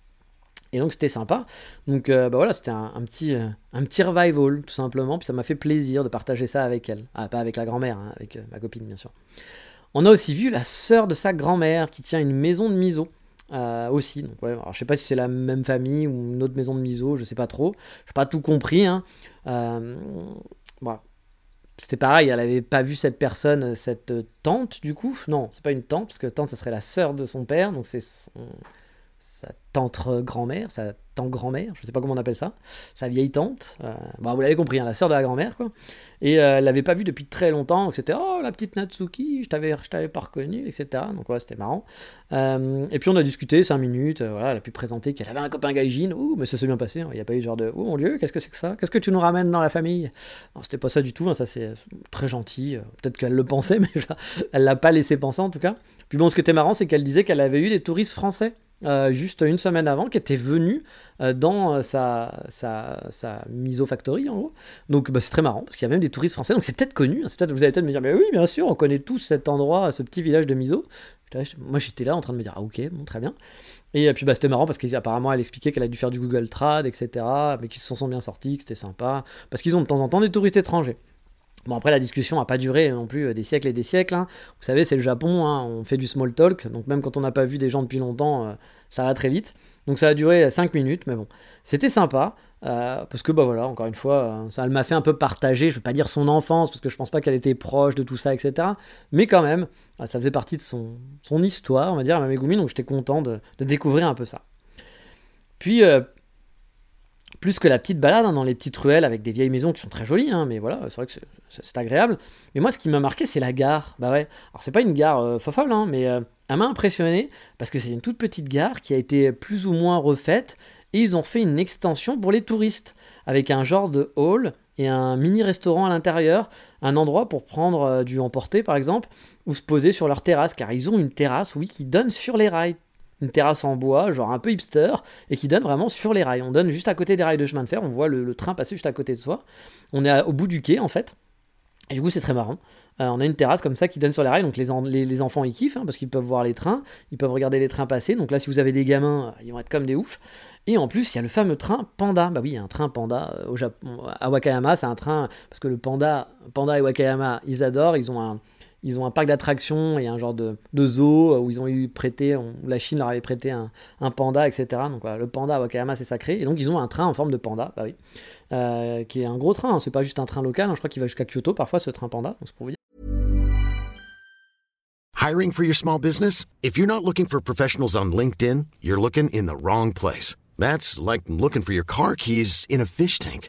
Et donc c'était sympa. Donc euh, bah voilà, c'était un, petit, euh, un petit revival tout simplement. Puis ça m'a fait plaisir de partager ça avec elle. Ah, pas avec la grand-mère, hein, avec euh, ma copine bien sûr. On a aussi vu la sœur de sa grand-mère qui tient une maison de miso. aussi, donc ouais, alors je sais pas si c'est la même famille ou une autre maison de miso, je sais pas trop, j'ai pas tout compris. Hein. C'était pareil, elle avait pas vu cette personne, cette tante du coup. Non, c'est pas une tante, parce que tante ça serait la sœur de son père, donc c'est son, sa tante grand-mère, sa tante grand-mère, je sais pas comment on appelle ça, sa vieille tante, euh, vous l'avez compris, hein, la sœur de la grand-mère, quoi. Et euh, elle l'avait pas vue depuis très longtemps, c'était oh la petite Natsuki, je t'avais, t'avais pas reconnu, etc. Donc ouais, c'était marrant. Euh, et puis on a discuté 5 minutes, voilà, elle a pu présenter qu'elle avait un copain gaijin, ouh, mais ça s'est bien passé, hein. il n'y a pas eu genre de oh mon dieu, qu'est-ce que c'est que ça, qu'est-ce que tu nous ramènes dans la famille? Non, c'était pas ça du tout, hein, ça c'est très gentil, peut-être qu'elle le pensait, mais elle l'a pas laissé penser en tout cas. Puis bon, ce qui était marrant, c'est qu'elle disait qu'elle avait eu des touristes français euh, juste une semaine avant, qui était venu euh, dans euh, sa, sa, sa Miso Factory, en gros. Donc bah, c'est très marrant, parce qu'il y a même des touristes français, donc c'est peut-être connu. Hein, peut vous allez peut-être me dire, mais oui, bien sûr, on connaît tous cet endroit, ce petit village de Miso. Moi j'étais là en train de me dire, ah ok, bon, très bien. Et puis bah, c'était marrant parce qu'apparemment elle expliquait qu'elle a dû faire du Google Trad, etc. Mais qu'ils s'en sont bien sortis, que c'était sympa. Parce qu'ils ont de temps en temps des touristes étrangers. Bon, après, la discussion n'a pas duré non plus euh, des siècles et des siècles. Hein. Vous savez, c'est le Japon, hein, on fait du small talk, donc même quand on n'a pas vu des gens depuis longtemps, euh, ça va très vite. Donc ça a duré 5 minutes, mais bon, c'était sympa. parce que bah voilà, encore une fois, ça elle m'a fait un peu partager, je vais pas dire son enfance, parce que je pense pas qu'elle était proche de tout ça, etc. Mais quand même, ça faisait partie de son, son histoire, on va dire, à Megumi, donc j'étais content de, découvrir un peu ça. Puis plus que la petite balade hein, dans les petites ruelles avec des vieilles maisons qui sont très jolies, hein, mais voilà, c'est vrai que c'est agréable. Mais moi, ce qui m'a marqué, c'est la gare. Bah ouais, alors c'est pas une gare euh, fofolle, hein, mais euh, elle m'a impressionné parce que c'est une toute petite gare qui a été plus ou moins refaite et ils ont fait une extension pour les touristes avec un genre de hall et un mini restaurant à l'intérieur, un endroit pour prendre euh, du emporter par exemple, ou se poser sur leur terrasse, car ils ont une terrasse, oui, qui donne sur les rails une terrasse en bois, genre un peu hipster, et qui donne vraiment sur les rails. On donne juste à côté des rails de chemin de fer, on voit le, train passer juste à côté de soi. On est au bout du quai en fait. Et du coup, c'est très marrant. Euh, on a une terrasse comme ça qui donne sur les rails, donc les, les, enfants ils kiffent hein, parce qu'ils peuvent voir les trains, ils peuvent regarder les trains passer. Donc là, si vous avez des gamins, ils vont être comme des oufs. Et en plus, il y a le fameux train Panda. Bah oui, il y a un train Panda euh, au à Wakayama. C'est un train parce que le Panda, Panda et Wakayama, ils adorent. Ils ont un, ils ont un parc d'attractions et un genre de, zoo euh, où ils ont eu prêté, la Chine leur avait prêté un, panda, etc. Donc voilà, le panda à Wakayama c'est sacré. Et donc ils ont un train en forme de panda, bah oui, euh, qui est un gros train. Hein. C'est pas juste un train local. Hein. Je crois qu'il va jusqu'à Kyoto parfois ce train panda. Donc pour vous dire. Hiring for your small business? If you're not looking for professionals on LinkedIn, you're looking in the wrong place. That's like looking for your car keys in a fish tank.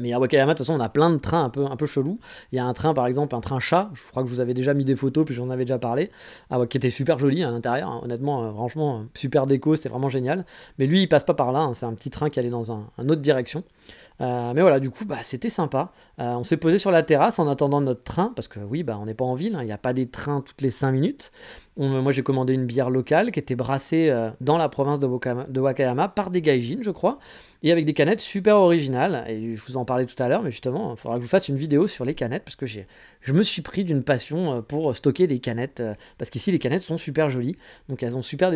Mais à Wakayama, de toute façon, on a plein de trains un peu, un peu chelous. Il y a un train, par exemple, un train chat. Je crois que je vous avais déjà mis des photos, puis j'en avais déjà parlé. Ah, qui était super joli à l'intérieur. Hein. Honnêtement, euh, franchement, super déco, c'était vraiment génial. Mais lui, il passe pas par là. Hein. C'est un petit train qui allait dans un, une autre direction. Euh, mais voilà, du coup, bah, c'était sympa. Euh, on s'est posé sur la terrasse en attendant notre train, parce que oui, bah, on n'est pas en ville, hein. il n'y a pas des trains toutes les 5 minutes. Moi, j'ai commandé une bière locale qui était brassée dans la province de, Wakayama par des gaijins, je crois et avec des canettes super originales. Et je vous en parlais tout à l'heure, mais justement, il faudra que je vous fasse une vidéo sur les canettes parce que je me suis pris d'une passion euh, pour stocker des canettes, euh, parce qu'ici les canettes sont super jolies, donc elles ont super...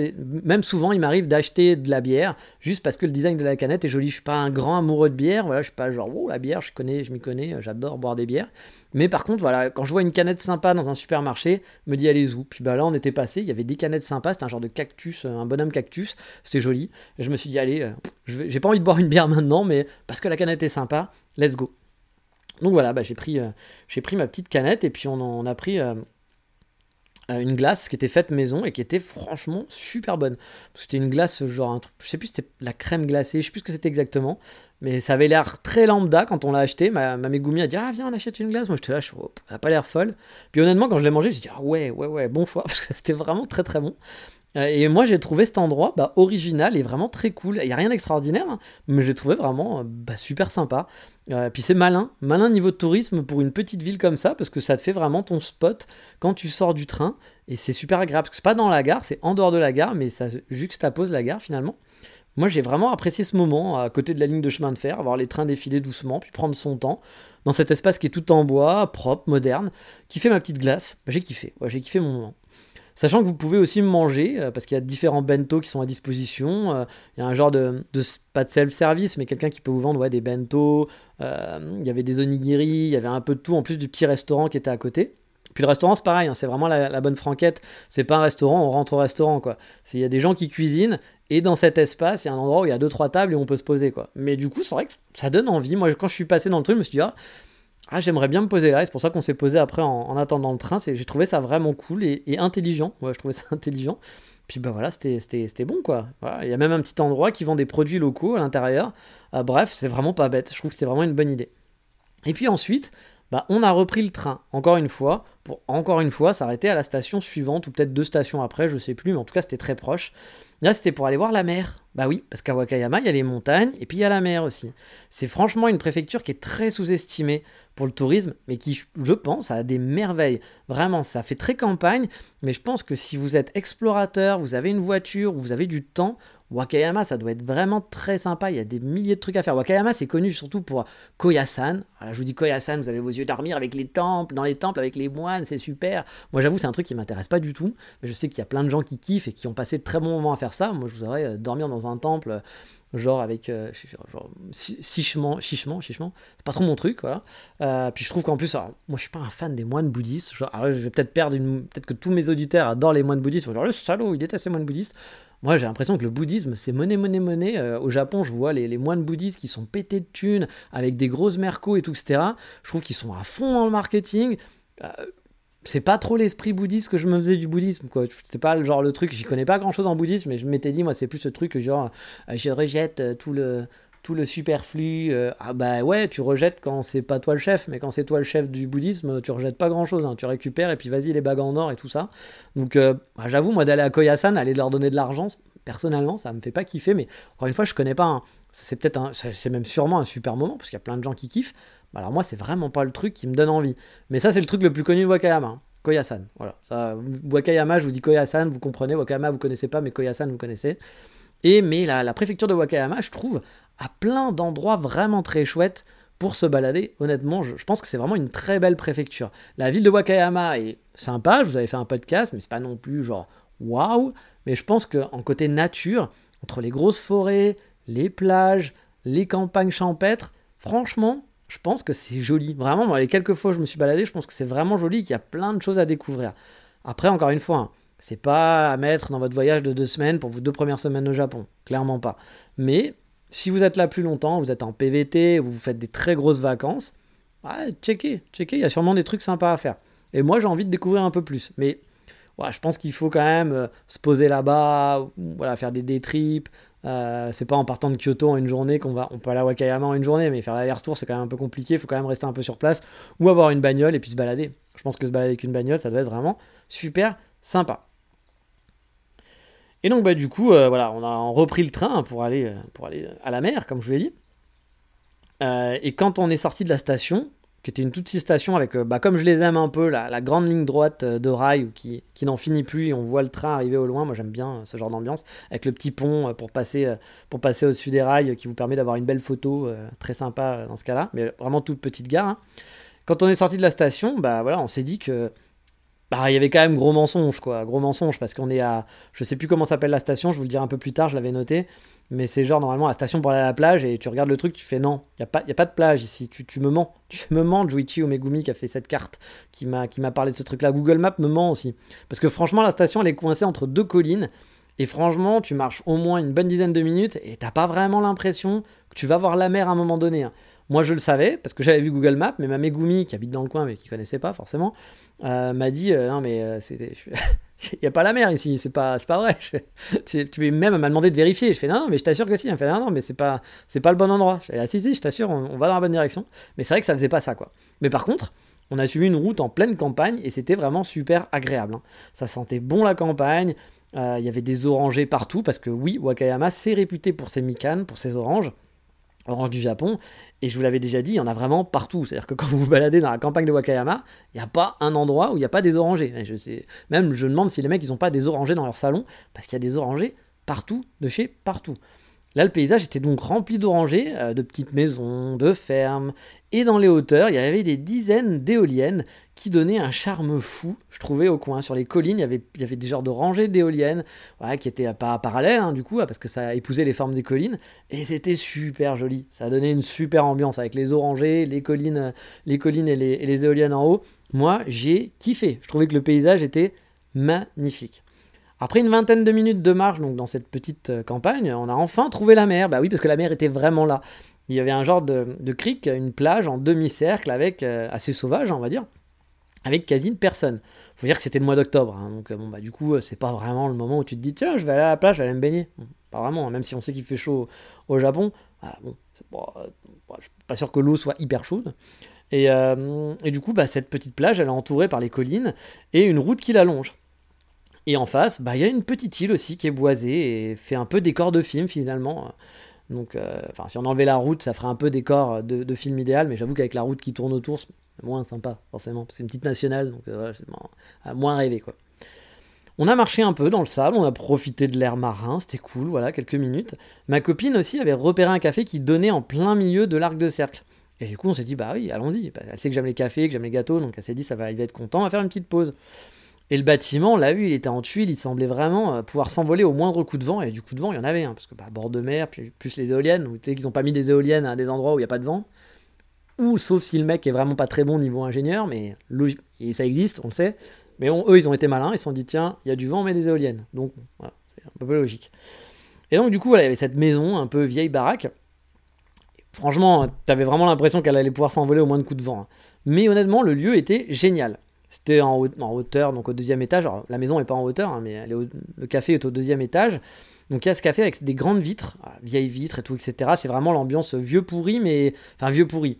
Même souvent il m'arrive d'acheter de la bière, juste parce que le design de la canette est joli, je suis pas un grand amoureux de bière, voilà, je suis pas genre, oh la bière, je connais, je m'y connais, j'adore boire des bières, mais par contre, voilà, quand je vois une canette sympa dans un supermarché, me dis allez où Puis bah là on était passé, il y avait des canettes sympas, c'était un genre de cactus, euh, un bonhomme cactus, c'était joli, je me suis dit allez, j'ai pas envie de boire une bière maintenant, mais parce que la canette est sympa, let's go. Donc voilà, bah, j'ai pris, euh, pris ma petite canette et puis on, a pris euh, euh, une glace qui était faite maison et qui était franchement super bonne. C'était une glace genre un truc, je sais plus c'était la crème glacée, je sais plus ce que c'était exactement, mais ça avait l'air très lambda quand on l'a acheté. Ma, ma Megumi a dit ah viens on achète une glace, moi je te lâche, oh, elle a pas l'air folle. Puis honnêtement quand je l'ai mangé j'ai dit ah ouais ouais ouais bon choix parce que c'était vraiment très très bon. Et moi, j'ai trouvé cet endroit bah, original et vraiment très cool. Il n'y a rien d'extraordinaire, hein, mais j'ai trouvé vraiment bah, super sympa. Euh, puis c'est malin, malin niveau de tourisme pour une petite ville comme ça, parce que ça te fait vraiment ton spot quand tu sors du train, et c'est super agréable, parce que c'est pas dans la gare, c'est en dehors de la gare, mais ça juxtapose la gare finalement. Moi j'ai vraiment apprécié ce moment à côté de la ligne de chemin de fer, voir les trains défiler doucement, puis prendre son temps, dans cet espace qui est tout en bois, propre, moderne, qui fait ma petite glace, bah, j'ai kiffé, j'ai kiffé mon moment. Sachant que vous pouvez aussi manger, euh, parce qu'il y a différents bento qui sont à disposition. Euh, il y a un genre de, pas de self-service, mais quelqu'un qui peut vous vendre des bento. Euh, il y avait des onigiri, il y avait un peu de tout, en plus du petit restaurant qui était à côté. Puis le restaurant, c'est pareil, hein, c'est vraiment la, bonne franquette. C'est pas un restaurant, on rentre au restaurant, quoi. Il y a des gens qui cuisinent, et dans cet espace, il y a un endroit où il y a deux trois tables et on peut se poser, quoi. Mais du coup, c'est vrai que ça donne envie. Moi, quand je suis passé dans le truc, je me suis dit, ah, ah, j'aimerais bien me poser là, c'est pour ça qu'on s'est posé après en, attendant le train. J'ai trouvé ça vraiment cool et, intelligent. Ouais, je trouvais ça intelligent. Puis bah voilà, c'était bon quoi. Il y a même un petit endroit qui vend des produits locaux à l'intérieur. Euh, bref, c'est vraiment pas bête. Je trouve que c'était vraiment une bonne idée. Et puis ensuite, bah, on a repris le train, encore une fois, pour encore une fois s'arrêter à la station suivante, ou peut-être deux stations après, je sais plus, mais en tout cas c'était très proche. Là c'était pour aller voir la mer. Bah oui, parce qu'à Wakayama, il y a les montagnes, et puis il y a la mer aussi. C'est franchement une préfecture qui est très sous-estimée pour le tourisme, mais qui, je pense, a des merveilles. Vraiment, ça fait très campagne, mais je pense que si vous êtes explorateur, vous avez une voiture, vous avez du temps, Wakayama, ça doit être vraiment très sympa. Il y a des milliers de trucs à faire. Wakayama, c'est connu surtout pour Koyasan. je vous dis Koyasan, vous avez vos yeux dormir avec les temples, dans les temples avec les moines, c'est super. Moi, j'avoue, c'est un truc qui m'intéresse pas du tout. Mais je sais qu'il y a plein de gens qui kiffent et qui ont passé de très bons moments à faire ça. Moi, je voudrais euh, dormir dans un temple genre avec euh, genre, chichement, chichement, chichement, c'est pas trop mon truc, voilà. Euh, puis je trouve qu'en plus, moi je suis pas un fan des moines bouddhistes, genre, je vais peut-être perdre une, peut-être que tous mes auditeurs adorent les moines bouddhistes, genre le salaud, il déteste les moines bouddhistes. Moi, j'ai l'impression que le bouddhisme, c'est monnaie, monnaie, monnaie. Euh, au Japon, je vois les, moines bouddhistes qui sont pétés de thunes, avec des grosses mercos et tout, etc. Je trouve qu'ils sont à fond dans le marketing. Euh, c'est pas trop l'esprit bouddhiste que je me faisais du bouddhisme, quoi. C'était pas le genre le truc, j'y connais pas grand chose en bouddhisme, mais je m'étais dit, moi, c'est plus ce truc genre, euh, je rejette tout le tout le superflu. Euh, ah bah ouais, tu rejettes quand c'est pas toi le chef, mais quand c'est toi le chef du bouddhisme, tu rejettes pas grand chose. Hein. Tu récupères et puis vas-y les bagues en or et tout ça. Donc euh, bah, j'avoue, moi d'aller à Koyasan, aller leur donner de l'argent, personnellement, ça me fait pas kiffer. Mais encore une fois, je connais pas. Hein. C'est peut-être c'est même sûrement un super moment parce qu'il y a plein de gens qui kiffent. Alors moi, c'est vraiment pas le truc qui me donne envie. Mais ça, c'est le truc le plus connu de Wakayama. Hein. Koyasan, voilà. Wakayama, je vous dis Koyasan, vous comprenez. Wakayama, vous connaissez pas, mais Koyasan, vous connaissez. Et mais la, préfecture de Wakayama, je trouve, à plein d'endroits vraiment très chouettes pour se balader. Honnêtement, je, pense que c'est vraiment une très belle préfecture. La ville de Wakayama est sympa, je vous avais fait un podcast, mais c'est pas non plus genre waouh. Mais je pense qu'en côté nature, entre les grosses forêts, les plages, les campagnes champêtres, franchement, je pense que c'est joli. Vraiment, moi, les quelques fois où je me suis baladé, je pense que c'est vraiment joli, qu'il y a plein de choses à découvrir. Après, encore une fois, hein, c'est pas à mettre dans votre voyage de deux semaines pour vos deux premières semaines au Japon, clairement pas. Mais si vous êtes là plus longtemps, vous êtes en PVT, vous faites des très grosses vacances, ouais, checkez, checkez, il y a sûrement des trucs sympas à faire. Et moi, j'ai envie de découvrir un peu plus. Mais ouais, je pense qu'il faut quand même euh, se poser là-bas, voilà, faire des day trips. Euh, c'est pas en partant de Kyoto en une journée qu'on va. On peut aller à Wakayama en une journée, mais faire l'aller-retour, c'est quand même un peu compliqué. Il faut quand même rester un peu sur place ou avoir une bagnole et puis se balader. Je pense que se balader avec une bagnole, ça doit être vraiment super sympa. Et donc, bah, du coup, euh, voilà, on a repris le train pour aller, euh, pour aller à la mer, comme je vous l'ai dit. Euh, et quand on est sorti de la station, qui était une toute petite station avec, bah, comme je les aime un peu, la, grande ligne droite de rail qui, qui n'en finit plus et on voit le train arriver au loin. Moi, j'aime bien ce genre d'ambiance, avec le petit pont pour passer, pour passer au-dessus des rails qui vous permet d'avoir une belle photo, très sympa dans ce cas-là, mais vraiment toute petite gare. Hein. Quand on est sorti de la station, bah voilà, on s'est dit que bah, il y avait quand même gros mensonge, quoi. Gros mensonge, parce qu'on est à. Je sais plus comment s'appelle la station, je vous le dirai un peu plus tard, je l'avais noté. Mais c'est genre normalement la station pour aller à la plage et tu regardes le truc, tu fais non, il n'y a, pas, a pas de plage ici, tu, tu me mens. Tu me mens, Juichi Omegumi qui a fait cette carte, qui m'a parlé de ce truc-là. Google Maps me ment aussi. Parce que franchement, la station elle est coincée entre deux collines. Et franchement, tu marches au moins une bonne dizaine de minutes et t'as pas vraiment l'impression que tu vas voir la mer à un moment donné. Moi, je le savais parce que j'avais vu Google Maps, mais ma Megumi, qui habite dans le coin mais qui connaissait pas forcément, euh, m'a dit euh, Non, mais euh, il n'y a pas la mer ici, c'est pas, pas vrai. tu tu même m'a demandé de vérifier. Je fais Non, mais je t'assure que si. Elle fait Non, non, mais c'est pas, pas le bon endroit. Je fais Ah, si, si, je t'assure, on, va dans la bonne direction. Mais c'est vrai que ça faisait pas ça, quoi. Mais par contre, on a suivi une route en pleine campagne et c'était vraiment super agréable. Hein. Ça sentait bon la campagne. Il y avait des orangers partout parce que oui, Wakayama, c'est réputé pour ses mikan, pour ses oranges orange du Japon. Et je vous l'avais déjà dit, il y en a vraiment partout. C'est-à-dire que quand vous vous baladez dans la campagne de Wakayama, il n'y a pas un endroit où il n'y a pas des orangers. je sais, même je demande si les mecs, ils n'ont pas des orangers dans leur salon, parce qu'il y a des orangers partout, de chez partout. Là, le paysage était donc rempli d'orangers, euh, de petites maisons, de fermes, et dans les hauteurs, il y avait des dizaines d'éoliennes qui donnaient un charme fou, je trouvais, au coin. Sur les collines, il y avait, des genres de rangées d'éoliennes, qui étaient pas parallèles, hein, du coup, parce que ça épousait les formes des collines, et c'était super joli. Ça donné une super ambiance avec les orangers, les collines, les collines et les, et les éoliennes en haut. Moi, j'ai kiffé. Je trouvais que le paysage était magnifique. Après une vingtaine de minutes de marche dans cette petite euh, campagne, on a enfin trouvé la mer. Bah oui, parce que la mer était vraiment là. Il y avait un genre de, de crique, une plage en demi-cercle avec euh, assez sauvage, on va dire, avec quasi une personne. Faut dire que c'était le mois d'octobre, hein, donc euh, bon bah du coup c'est pas vraiment le moment où tu te dis tiens je vais aller à la plage, je vais aller me baigner. pas vraiment, hein, même si on sait qu'il fait chaud au Japon. Ah, bon, je suis pas sûr que l'eau soit hyper chaude. Et, du coup, bah, cette petite plage, elle est entourée par les collines et une route qui la longe. Et en face, bah, il y a une petite île aussi qui est boisée et fait un peu décor de film finalement. Donc, euh, enfin, si on enlevait la route, ça ferait un peu décor de, film idéal, mais j'avoue qu'avec la route qui tourne autour, c'est moins sympa, forcément. C'est une petite nationale, donc euh, c'est moins, rêver, quoi. On a marché un peu dans le sable, on a profité de l'air marin, c'était cool, voilà, quelques minutes. Ma copine aussi avait repéré un café qui donnait en plein milieu de l'arc de cercle. Et du coup, on s'est dit, bah oui, allons-y. Elle sait que j'aime les cafés, que j'aime les gâteaux, donc elle s'est dit, ça va, il va être content, on va faire une petite pause. Et le bâtiment, vu, il était en tuile, il semblait vraiment euh, pouvoir s'envoler au moindre coup de vent, et du coup de vent, il y en avait, hein, parce que bah, bord de mer, plus, les éoliennes, savez qu'ils n'ont pas mis des éoliennes à des endroits où il n'y a pas de vent, ou sauf si le mec est vraiment pas très bon niveau ingénieur, mais et ça existe, on le sait, mais eux, ils ont été malins, ils se sont dit, tiens, il y a du vent, on met des éoliennes, donc voilà, c'est un peu logique. Et donc du coup, voilà, il y avait cette maison, un peu vieille baraque, Franchement, t'avais vraiment l'impression qu'elle allait pouvoir s'envoler au moins de coups de vent. hein. Mais honnêtement, le lieu était génial. C'était en, haute- en hauteur, donc au deuxième étage. La maison n'est pas en hauteur, hein, mais le café est au deuxième étage. Donc il y a ce café avec des grandes vitres, ah, vieilles vitres et tout, etc. C'est vraiment l'ambiance vieux pourri, mais. Enfin, vieux pourri.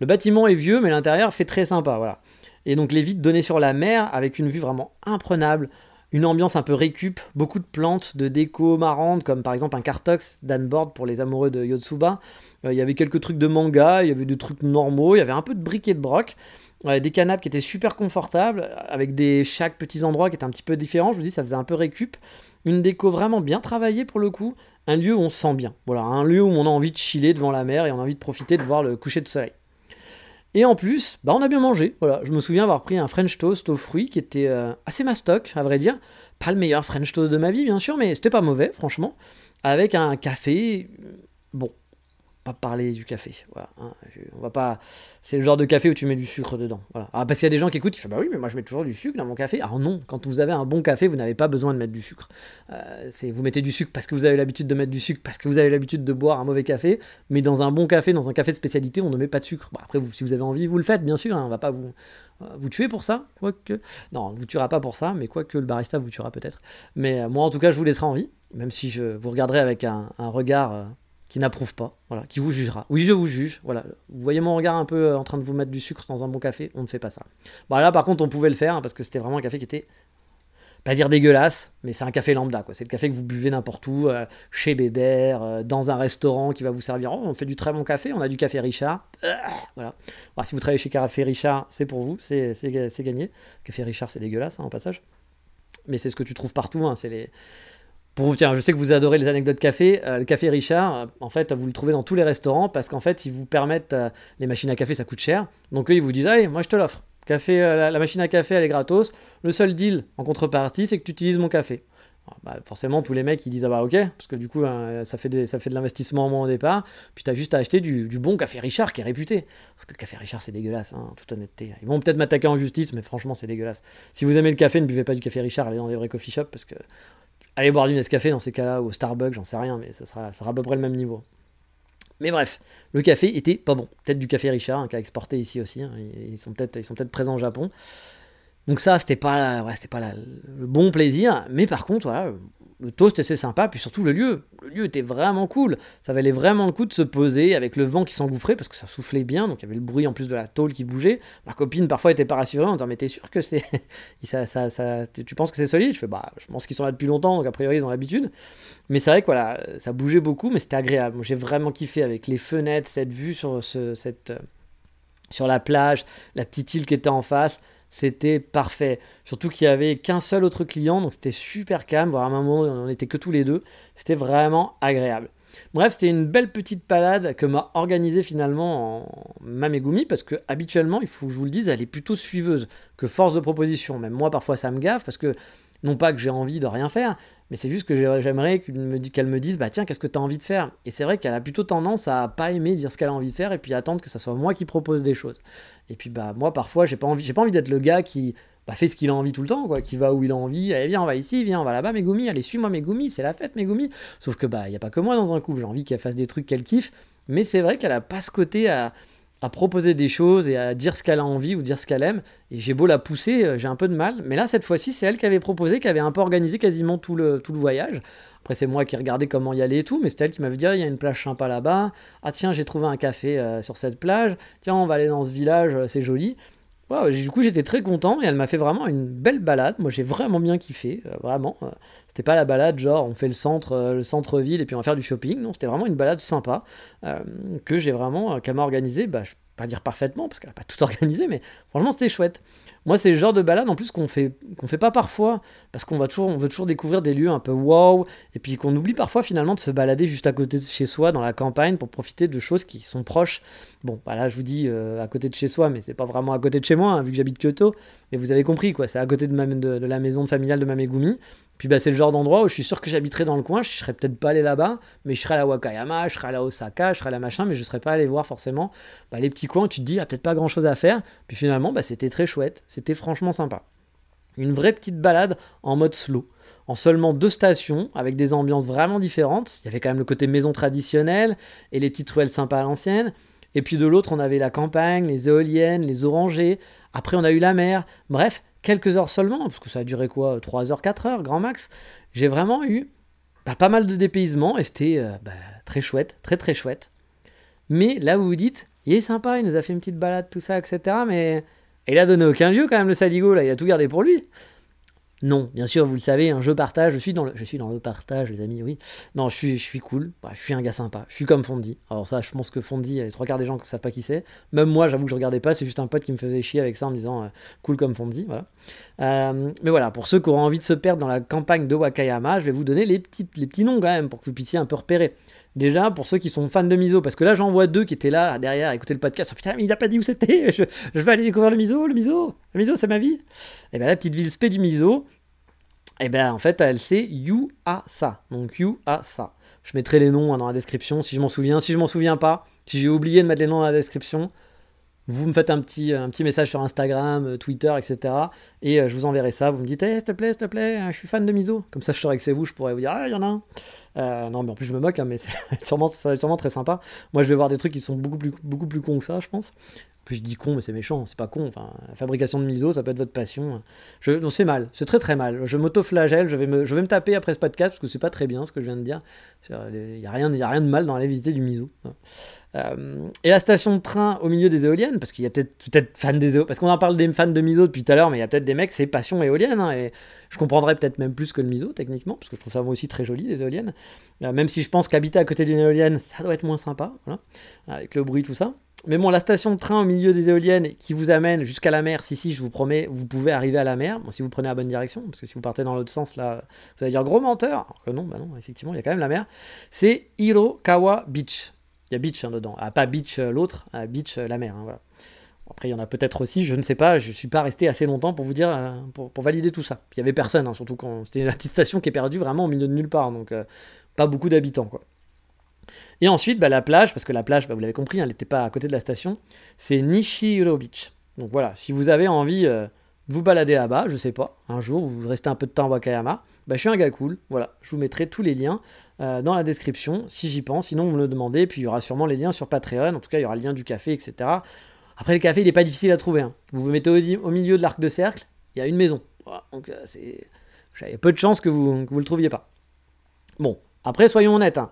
Le bâtiment est vieux, mais l'intérieur fait très sympa, voilà. Et donc les vitres donnaient sur la mer avec une vue vraiment imprenable, une ambiance un peu récup, beaucoup de plantes, de déco marrantes, comme par exemple un Cartox d'Anboard pour les amoureux de Yotsuba. Euh, Il y avait quelques trucs de manga, il y avait des trucs normaux, il y avait un peu de briques et de broc. Des canapes qui étaient super confortables, avec des chaque petits endroits qui étaient un petit peu différents. Je vous dis, ça faisait un peu récup. Une déco vraiment bien travaillée pour le coup. Un lieu où on se sent bien. Voilà, un lieu où on a envie de chiller devant la mer et on a envie de profiter de voir le coucher de soleil. Et en plus, bah on a bien mangé. Voilà, je me souviens avoir pris un French toast aux fruits qui était euh, assez mastoc, à vrai dire. Pas le meilleur French toast de ma vie, bien sûr, mais c'était pas mauvais, franchement. Avec un café, bon, parler du café. Hein, on va pas. C'est le genre de café où tu mets du sucre dedans. Voilà. Ah, parce qu'il y a des gens qui écoutent, ils font bah oui, mais moi je mets toujours du sucre dans mon café. Alors non, quand vous avez un bon café, vous n'avez pas besoin de mettre du sucre. Euh, c'est vous mettez du sucre parce que vous avez l'habitude de mettre du sucre, parce que vous avez l'habitude de boire un mauvais café. Mais dans un bon café, dans un café de spécialité, on ne met pas de sucre. Après, si vous avez envie, vous le faites, bien sûr. hein, on va pas vous euh, vous tuer pour ça, quoique. Non, on vous tuera pas pour ça, mais quoique le barista vous tuera peut-être. Mais euh, moi, en tout cas, je vous laisserai en vie, même si je vous regarderai avec un regard. Qui n'approuve pas, voilà, qui vous jugera. Oui, je vous juge, voilà. Vous voyez mon regard un peu euh, en train de vous mettre du sucre dans un bon café, on ne fait pas ça. Bon, là, par contre, on pouvait le faire hein, parce que c'était vraiment un café qui était pas dire dégueulasse, mais c'est un café lambda, quoi. C'est le café que vous buvez n'importe où, euh, chez Bébert, euh, dans un restaurant qui va vous servir. Oh, on fait du très bon café, on a du café Richard. Voilà. Alors, si vous travaillez chez Café Richard, c'est pour vous, c'est gagné. Café Richard, c'est dégueulasse, hein, au passage. Mais c'est ce que tu trouves partout, hein, c'est les. Pour vous, tiens, je sais que vous adorez les anecdotes café. euh, le café Richard, euh, en fait, vous le trouvez dans tous les restaurants parce qu'en fait, ils vous permettent. euh, les machines à café, ça coûte cher. Donc, eux, ils vous disent Allez, moi, je te l'offre. La, machine à café, elle est gratos. Le seul deal en contrepartie, c'est que tu utilises mon café. Alors, bah, forcément, tous les mecs, ils disent Ah bah, ok, parce que du coup, hein, ça, fait de l'investissement en moins au départ. Puis, tu as juste à acheter du, bon café Richard qui est réputé. Parce que café Richard, c'est dégueulasse, hein, en toute honnêteté. Ils vont peut-être m'attaquer en justice, mais franchement, c'est dégueulasse. Si vous aimez le café, ne buvez pas du café Richard, allez dans les vrais coffee shops parce que allez boire du Nescafé dans ces cas-là, ou au Starbucks, j'en sais rien, mais ça sera, à peu près le même niveau. Mais bref, le café était pas bon. Peut-être du café Richard, hein, qui a exporté ici aussi. hein, Ils sont peut-être présents au Japon. Donc ça, c'était pas, pas la- le bon plaisir. Mais par contre, voilà, le toast était sympa, puis surtout le lieu. Le lieu était vraiment cool. Ça valait vraiment le coup de se poser avec le vent qui s'engouffrait parce que ça soufflait bien, donc il y avait le bruit en plus de la tôle qui bougeait. Ma copine parfois était pas rassurée en disant mais t'es sûr que c'est, ça, ça, tu penses que c'est solide? Je fais bah je pense qu'ils sont là depuis longtemps, donc a priori ils ont l'habitude. Mais c'est vrai que voilà, ça bougeait beaucoup, mais c'était agréable. J'ai vraiment kiffé avec les fenêtres, cette vue sur ce, cette, euh, sur la plage, la petite île qui était en face. C'était parfait. Surtout qu'il y avait qu'un seul autre client, donc c'était super calme. Voire à un moment, on n'était que tous les deux. C'était vraiment agréable. Bref, c'était une belle petite balade que m'a organisée finalement en Mamegumi parce que habituellement, il faut que je vous le dise, elle est plutôt suiveuse que force de proposition. Même moi, parfois, ça me gaffe parce que non pas que j'ai envie de rien faire, mais c'est juste que j'ai- j'aimerais qu'elle me, dise bah tiens, qu'est-ce que tu as envie de faire? Et c'est vrai qu'elle a plutôt tendance à pas aimer dire ce qu'elle a envie de faire et puis attendre que ça soit moi qui propose des choses. Et puis bah moi parfois, j'ai pas envie j'ai pas envie d'être le gars qui bah, fait ce qu'il a envie tout le temps quoi, qui va où il a envie, allez viens, on va ici, viens, on va là-bas Megumi, allez suis-moi Megumi, c'est la fête Megumi. Sauf que bah il y a pas que moi dans un couple, j'ai envie qu'elle fasse des trucs qu'elle kiffe, mais c'est vrai qu'elle a pas ce côté à à proposer des choses et à dire ce qu'elle a envie ou dire ce qu'elle aime. Et j'ai beau la pousser, euh, j'ai un peu de mal. Mais là, cette fois-ci, c'est elle qui avait proposé, qui avait un peu organisé quasiment tout le, tout le voyage. Après, c'est moi qui regardais comment y aller et tout, mais c'était elle qui m'avait dit ah, il y a une plage sympa là-bas. Ah, tiens, j'ai trouvé un café euh, sur cette plage. Tiens, on va aller dans ce village, euh, c'est joli. Du coup, j'étais très content et elle m'a fait vraiment une belle balade. Moi, j'ai vraiment bien kiffé, vraiment. c'était pas la balade genre on fait le centre, le centre-ville et puis on va faire du shopping. Non, c'était vraiment une balade sympa que j'ai vraiment, qu'elle m'a organisée. Bah, pas dire parfaitement, parce qu'elle n'a pas tout organisé, mais franchement, c'était chouette. Moi, c'est le genre de balade en plus qu'on fait, qu'on fait pas parfois, parce qu'on toujours, veut toujours découvrir des lieux un peu wow, et puis qu'on oublie parfois finalement de se balader juste à côté de chez soi, dans la campagne, pour profiter de choses qui sont proches. Bon, bah là, je vous dis euh, à côté de chez soi, mais c'est pas vraiment à côté de chez moi, hein, vu que j'habite Kyoto, mais vous avez compris, quoi, c'est à côté de, la maison familiale de Mamegumi, puis bah, c'est le genre d'endroit où je suis sûr que j'habiterais dans le coin, je serais peut-être pas allé là-bas, mais je serais à la Wakayama, je serais à la Osaka, je serais à la machin, mais je serais pas allé voir forcément bah, les petits coins où tu te dis, il a peut-être pas grand-chose à faire. Puis finalement, bah, c'était très chouette, c'était franchement sympa. Une vraie petite balade en mode slow en seulement deux stations, avec des ambiances vraiment différentes. Il y avait quand même le côté maison traditionnelle et les petites ruelles sympas à l'ancienne. Et puis de l'autre, on avait la campagne, les éoliennes, les orangers. Après, on a eu la mer. Bref, quelques heures seulement, parce que ça a duré quoi 3 heures, 4 heures, grand max. J'ai vraiment eu bah, pas mal de dépaysement et c'était euh, bah, très chouette, très très chouette. Mais là, vous vous dites, il est sympa, il nous a fait une petite balade, tout ça, etc. Mais il a donné aucun lieu quand même, le Saligo, là, il a tout gardé pour lui. Non, bien sûr, vous le savez, un jeu partage, je suis dans le, je partage, les amis, oui. Non, je suis, je suis cool, je suis un gars sympa, je suis comme Fondy. Alors ça, je pense que Fondy, les trois quarts des gens ne savent pas qui c'est. Même moi, j'avoue que je regardais pas, c'est juste un pote qui me faisait chier avec ça en me disant euh, cool comme Fondy, voilà. Euh, mais voilà, pour ceux qui auront envie de se perdre dans la campagne de Wakayama, je vais vous donner les, les petits noms quand même, pour que vous puissiez un peu repérer. Déjà, pour ceux qui sont fans de Miso, parce que là, j'en vois deux qui étaient là, derrière, écouter le podcast. Oh, putain, mais il a pas dit où c'était. Je, vais aller découvrir le Miso, le Miso. Le Miso, c'est ma vie. Et eh bien, la petite ville spé du Miso, et eh bien en fait elle c'est Yuasa. Donc Yuasa. Je mettrai les noms hein, dans la description si je m'en souviens. Si je m'en souviens pas, si j'ai oublié de mettre les noms dans la description, vous me faites un petit, un petit message sur Instagram, euh, Twitter, etc. Et euh, je vous enverrai ça. Vous me dites, hey, s'il te plaît, s'il te plaît, je suis fan de Miso. Comme ça, je saurais que c'est vous, je pourrais vous dire, ah, il y en a un. Euh, non, mais en plus, je me moque, hein, mais sûrement, sûrement très sympa. Moi, je vais voir des trucs qui sont beaucoup plus, beaucoup plus cons que ça, je pense je dis con, mais c'est méchant, c'est pas con. Enfin, la fabrication de miso, ça peut être votre passion. Je, non, c'est mal, c'est très très mal. Je m'auto-flagelle, je vais me, je vais me taper après ce podcast parce que c'est pas très bien ce que je viens de dire. Il n'y a, rien, a rien de mal dans aller visiter du miso. Euh, et la station de train au milieu des éoliennes, parce qu'il y a peut-être peut-être fans des éoliennes, parce qu'on en parle des fans de miso depuis tout à l'heure, mais il y a peut-être des mecs, c'est passion éolienne, hein, et je comprendrais peut-être même plus que le miso techniquement, parce que je trouve ça moi aussi très joli, les éoliennes. Euh, même si je pense qu'habiter à côté d'une éolienne, ça doit être moins sympa, avec le bruit, tout ça. Mais bon, la station de train au milieu des éoliennes qui vous amène jusqu'à la mer, si, si, je vous promets, vous pouvez arriver à la mer, si vous prenez la bonne direction, parce que si vous partez dans l'autre sens, là, vous allez dire gros menteur. Alors que non, bah non, effectivement, il y a quand même la mer. C'est Hirokawa Beach. Il y a beach hein, dedans. Ah, pas beach euh, l'autre, ah, beach euh, la mer. Hein, voilà. Après, il y en a peut-être aussi, je ne sais pas, je ne suis pas resté assez longtemps pour vous dire, euh, pour, valider tout ça. Il y avait personne, hein, surtout quand c'était une petite station qui est perdue vraiment au milieu de nulle part, donc pas beaucoup d'habitants, quoi. Et ensuite, bah, la plage, parce que la plage, bah, vous l'avez compris, elle n'était pas à côté de la station, c'est Nishiro Beach. Donc voilà, si vous avez envie euh, de vous balader là-bas, je sais pas, un jour, vous restez un peu de temps à Wakayama, bah, je suis un gars cool, voilà, je vous mettrai tous les liens euh, dans la description, si j'y pense, sinon vous me le demandez, puis il y aura sûrement les liens sur Patreon, en tout cas il y aura le lien du café, etc. Après le café, il n'est pas difficile à trouver, hein. vous vous mettez au, milieu de l'arc de cercle, il y a une maison, donc euh, c'est... J'avais peu de chance que vous, vous le trouviez pas. Bon, après soyons honnêtes, hein.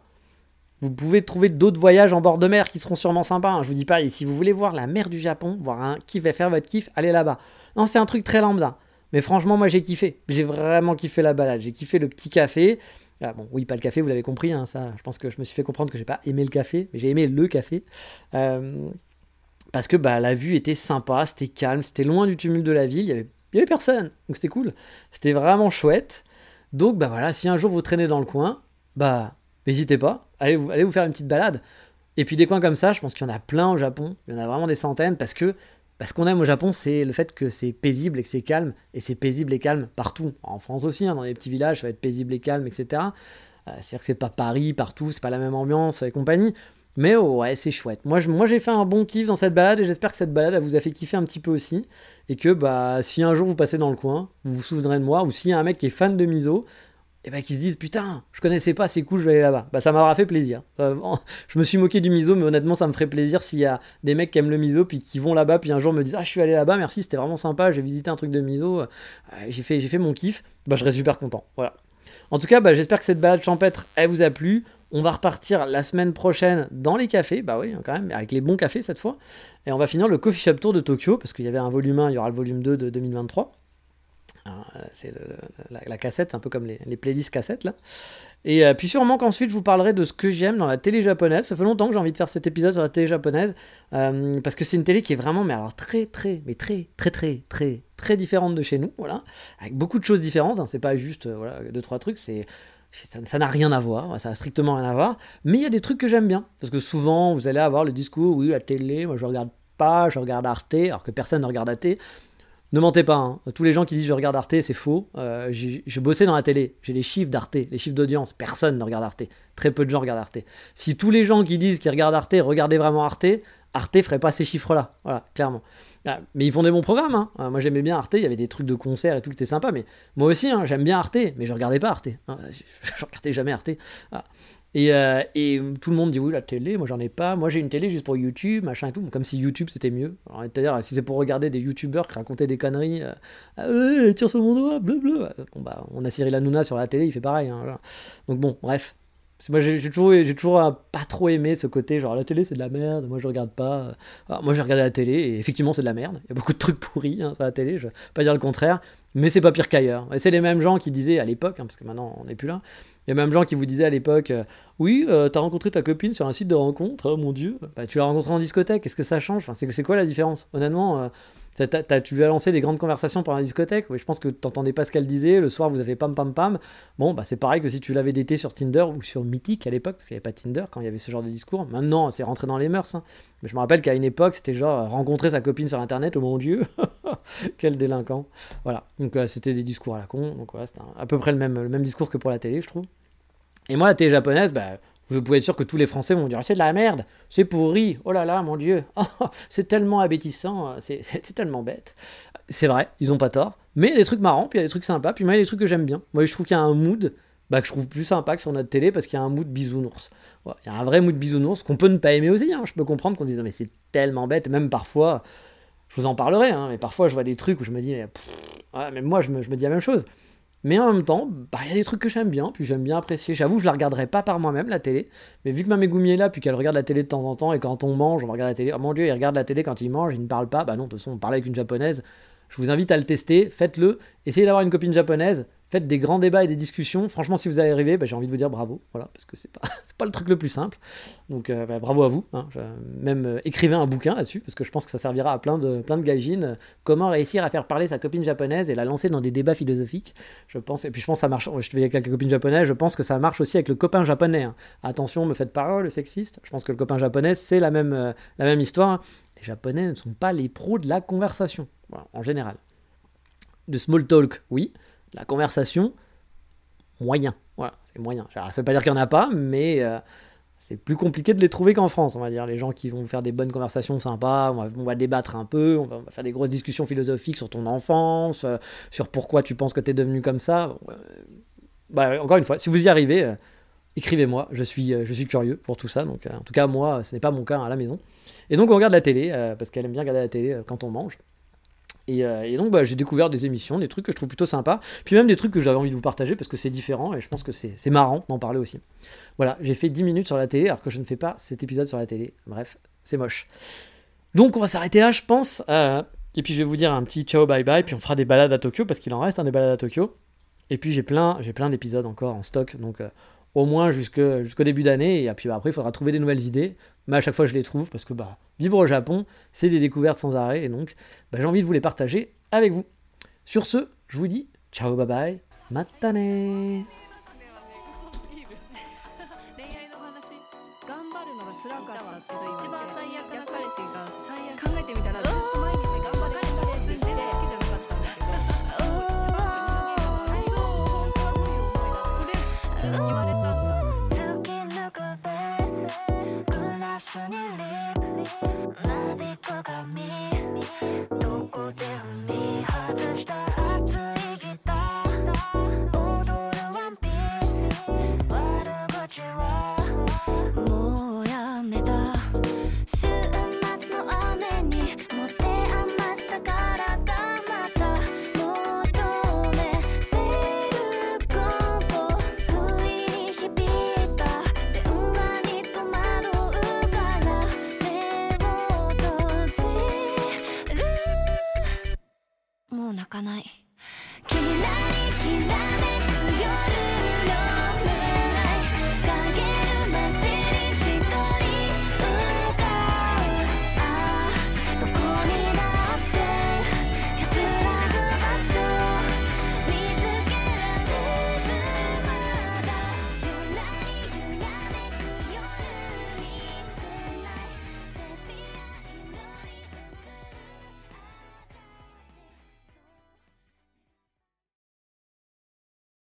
Vous pouvez trouver d'autres voyages en bord de mer qui seront sûrement sympas. Hein. Je vous dis pas, si vous voulez voir la mer du Japon, voir un kiff va faire votre kiff, allez là-bas. Non, c'est un truc très lambda. Mais franchement, moi j'ai kiffé. J'ai vraiment kiffé la balade. J'ai kiffé le petit café. Ah, bon, oui, pas le café, vous l'avez compris. Hein, ça, je pense que je me suis fait comprendre que j'ai pas aimé le café, mais j'ai aimé le café. Euh, parce que bah, la vue était sympa, c'était calme, c'était loin du tumulte de la ville. Il y avait, personne, donc c'était cool. C'était vraiment chouette. Donc bah voilà, si un jour vous traînez dans le coin, bah n'hésitez pas, allez vous, allez vous faire une petite balade. Et puis des coins comme ça, je pense qu'il y en a plein au Japon, il y en a vraiment des centaines, parce que parce qu'on aime au Japon, c'est le fait que c'est paisible et que c'est calme, et c'est paisible et calme partout. En France aussi, hein, dans les petits villages, ça va être paisible et calme, etc. Euh, C'est-à-dire que c'est pas Paris partout, c'est pas la même ambiance et compagnie. Mais oh, ouais, c'est chouette. Moi, j'ai fait un bon kiff dans cette balade et j'espère que cette balade elle vous a fait kiffer un petit peu aussi. Et que bah, si un jour vous passez dans le coin, vous vous souviendrez de moi, ou s'il y a un mec qui est fan de Miso, et ben qui se disent putain, je connaissais pas, c'est cool, je vais aller là-bas. Bah ça m'aura fait plaisir. je me suis moqué du miso, mais honnêtement ça me ferait plaisir s'il y a des mecs qui aiment le miso puis qui vont là-bas puis un jour me disent ah je suis allé là-bas, merci, c'était vraiment sympa, j'ai visité un truc de miso, j'ai fait fait mon kiff. Bah je reste super content. Voilà. En tout cas, bah, j'espère que cette balade champêtre elle vous a plu. On va repartir la semaine prochaine dans les cafés, bah oui, quand même, avec les bons cafés cette fois. Et on va finir le Coffee Shop Tour de Tokyo, parce qu'il y avait un volume 1, il y aura le volume 2 de 2023. Euh, c'est la, cassette, un peu comme les, playlists cassettes là. Et euh, puis sûrement qu'ensuite je vous parlerai de ce que j'aime dans la télé japonaise. Ça fait longtemps que j'ai envie de faire cet épisode sur la télé japonaise euh, parce que c'est une télé qui est vraiment, mais alors très très, mais très très très très très différente de chez nous, voilà, avec beaucoup de choses différentes. Hein. C'est pas juste voilà deux trois trucs, c'est ça n'a rien à voir, ça n'a strictement rien à voir, mais il y a des trucs que j'aime bien. Parce que souvent, vous allez avoir le discours, oui, la télé, moi je regarde pas, je regarde Arte, alors que personne ne regarde Arte. Ne mentez pas, hein. tous les gens qui disent je regarde Arte, c'est faux. Euh, je bossais dans la télé, j'ai les chiffres d'Arte, les chiffres d'audience, personne ne regarde Arte. Très peu de gens regardent Arte. Si tous les gens qui disent qu'ils regardent Arte regardaient vraiment Arte, Arte ferait pas ces chiffres-là, voilà, clairement. Ah, mais ils font des bons programmes, hein. ah, moi j'aimais bien Arte, il y avait des trucs de concert et tout qui étaient sympa, mais moi aussi, hein, j'aime bien Arte, mais je regardais pas Arte. Hein. je, regardais jamais Arte. Ah. Et, euh, et, tout le monde dit oui, la télé, moi j'en ai pas. Moi j'ai une télé juste pour YouTube, machin et tout. Comme si YouTube c'était mieux. C'est-à-dire, si c'est pour regarder des YouTubeurs qui racontaient des conneries, euh, ah tire sur mon doigt, bleu Bon, bah, on a Cyril Hanouna sur la télé, il fait pareil. Hein, Donc bon, bref. Moi j'ai toujours, j'ai toujours euh, pas trop aimé ce côté, genre la télé c'est de la merde, moi je regarde pas. moi j'ai regardé la télé et effectivement c'est de la merde. Il y a beaucoup de trucs pourris hein, sur la télé, je vais pas dire le contraire, mais c'est pas pire qu'ailleurs. Et c'est les mêmes gens qui disaient à l'époque, hein, parce que maintenant on n'est plus là, il y a même gens qui vous disaient à l'époque euh, Oui, euh, t'as rencontré ta copine sur un site de rencontre, oh mon dieu. Bah, tu l'as rencontrée en discothèque, qu'est-ce que ça change? Enfin, c'est, quoi la différence? Honnêtement, euh, tu lui as lancé des grandes conversations pendant la discothèque. Oui, je pense que t'entendais pas ce qu'elle disait. Le soir, vous avez pam pam pam. Bon, bah, c'est pareil que si tu l'avais daté sur Tinder ou sur Mythic à l'époque, parce qu'il n'y avait pas Tinder quand il y avait ce genre de discours. Maintenant, c'est rentré dans les mœurs. Hein. Mais je me rappelle qu'à une époque, c'était genre rencontrer sa copine sur Internet, oh mon dieu, quel délinquant. Voilà, donc c'était des discours à la con. Donc voilà, c'était à peu près le même, le même discours que pour la télé, je trouve. Et moi, la télé japonaise, bah, vous pouvez être sûr que tous les Français vont dire c'est de la merde, c'est pourri, oh là là, mon Dieu, c'est tellement abétissant, c'est tellement bête. C'est vrai, ils ont pas tort, mais il y a des trucs marrants, puis il y a des trucs sympas, puis moi, il y a des trucs que j'aime bien. Moi, je trouve qu'il y a un mood bah, que je trouve plus sympa que sur notre télé parce qu'il y a un mood bisounours. Il y a un vrai mood bisounours qu'on peut ne pas aimer aussi. Hein. Je peux comprendre qu'on dise mais c'est tellement bête, même parfois, je vous en parlerai, hein, mais parfois je vois des trucs où je me dis mais, moi je me dis la même chose. Mais en même temps, bah, il y a des trucs que j'aime bien, puis j'aime bien apprécier. J'avoue, je la regarderai pas par moi-même, la télé. Mais vu que ma Megumi est là, puis qu'elle regarde la télé de temps en temps, et quand on mange, on regarde la télé. Oh mon dieu, il regarde la télé quand il mange, il ne parle pas. Bah non, de toute façon, on parlait avec une japonaise. Je vous invite à le tester, faites-le. Essayez d'avoir une copine japonaise, faites des grands débats et des discussions. Franchement, si vous y arrivez, bah, j'ai envie de vous dire bravo, voilà, parce que c'est pas, pas le truc le plus simple. Donc euh, bah, bravo à vous. Hein. même euh, écrivez un bouquin là-dessus, parce que je pense que ça servira à plein de, plein de gaijins. comment réussir à faire parler sa copine japonaise et la lancer dans des débats philosophiques? Je pense, et puis je pense que ça marche. Je avec quelques copines japonaises, je pense que ça marche aussi avec le copain japonais. Hein. Attention, me faites parole, le sexiste. Je pense que le copain japonais, c'est la même, euh, la même histoire. Hein. Les japonais ne sont pas les pros de la conversation, en général. De small talk, oui. La conversation, moyen. Voilà, c'est moyen. Ça veut pas dire qu'il n'y en a pas, mais euh, c'est plus compliqué de les trouver qu'en France, on va dire. Les gens qui vont faire des bonnes conversations sympas, on va, débattre un peu, on va, faire des grosses discussions philosophiques sur ton enfance, euh, sur pourquoi tu penses que tu es devenu comme ça. Euh, bah, encore une fois, si vous y arrivez, écrivez-moi, je suis, je suis curieux pour tout ça. Donc, en tout cas, moi, ce n'est pas mon cas à la maison. Et donc, on regarde la télé, parce qu'elle aime bien regarder la télé quand on mange. Euh, et, donc bah, j'ai découvert des émissions, des trucs que je trouve plutôt sympas, puis même des trucs que j'avais envie de vous partager parce que c'est différent et je pense que c'est marrant d'en parler aussi. Voilà, j'ai fait 10 minutes sur la télé alors que je ne fais pas cet épisode sur la télé. Bref, c'est moche. Donc on va s'arrêter là, je pense. Euh, et puis je vais vous dire un petit ciao bye bye, puis on fera des balades à Tokyo parce qu'il en reste des balades à Tokyo. Et puis j'ai plein, j'ai plein d'épisodes encore en stock, donc euh, au moins jusqu'au début d'année. Et puis après, il faudra trouver des nouvelles idées mais à chaque fois je les trouve parce que bah, vivre au Japon, c'est des découvertes sans arrêt et donc bah, j'ai envie de vous les partager avec vous. Sur ce, je vous dis ciao bye bye, matane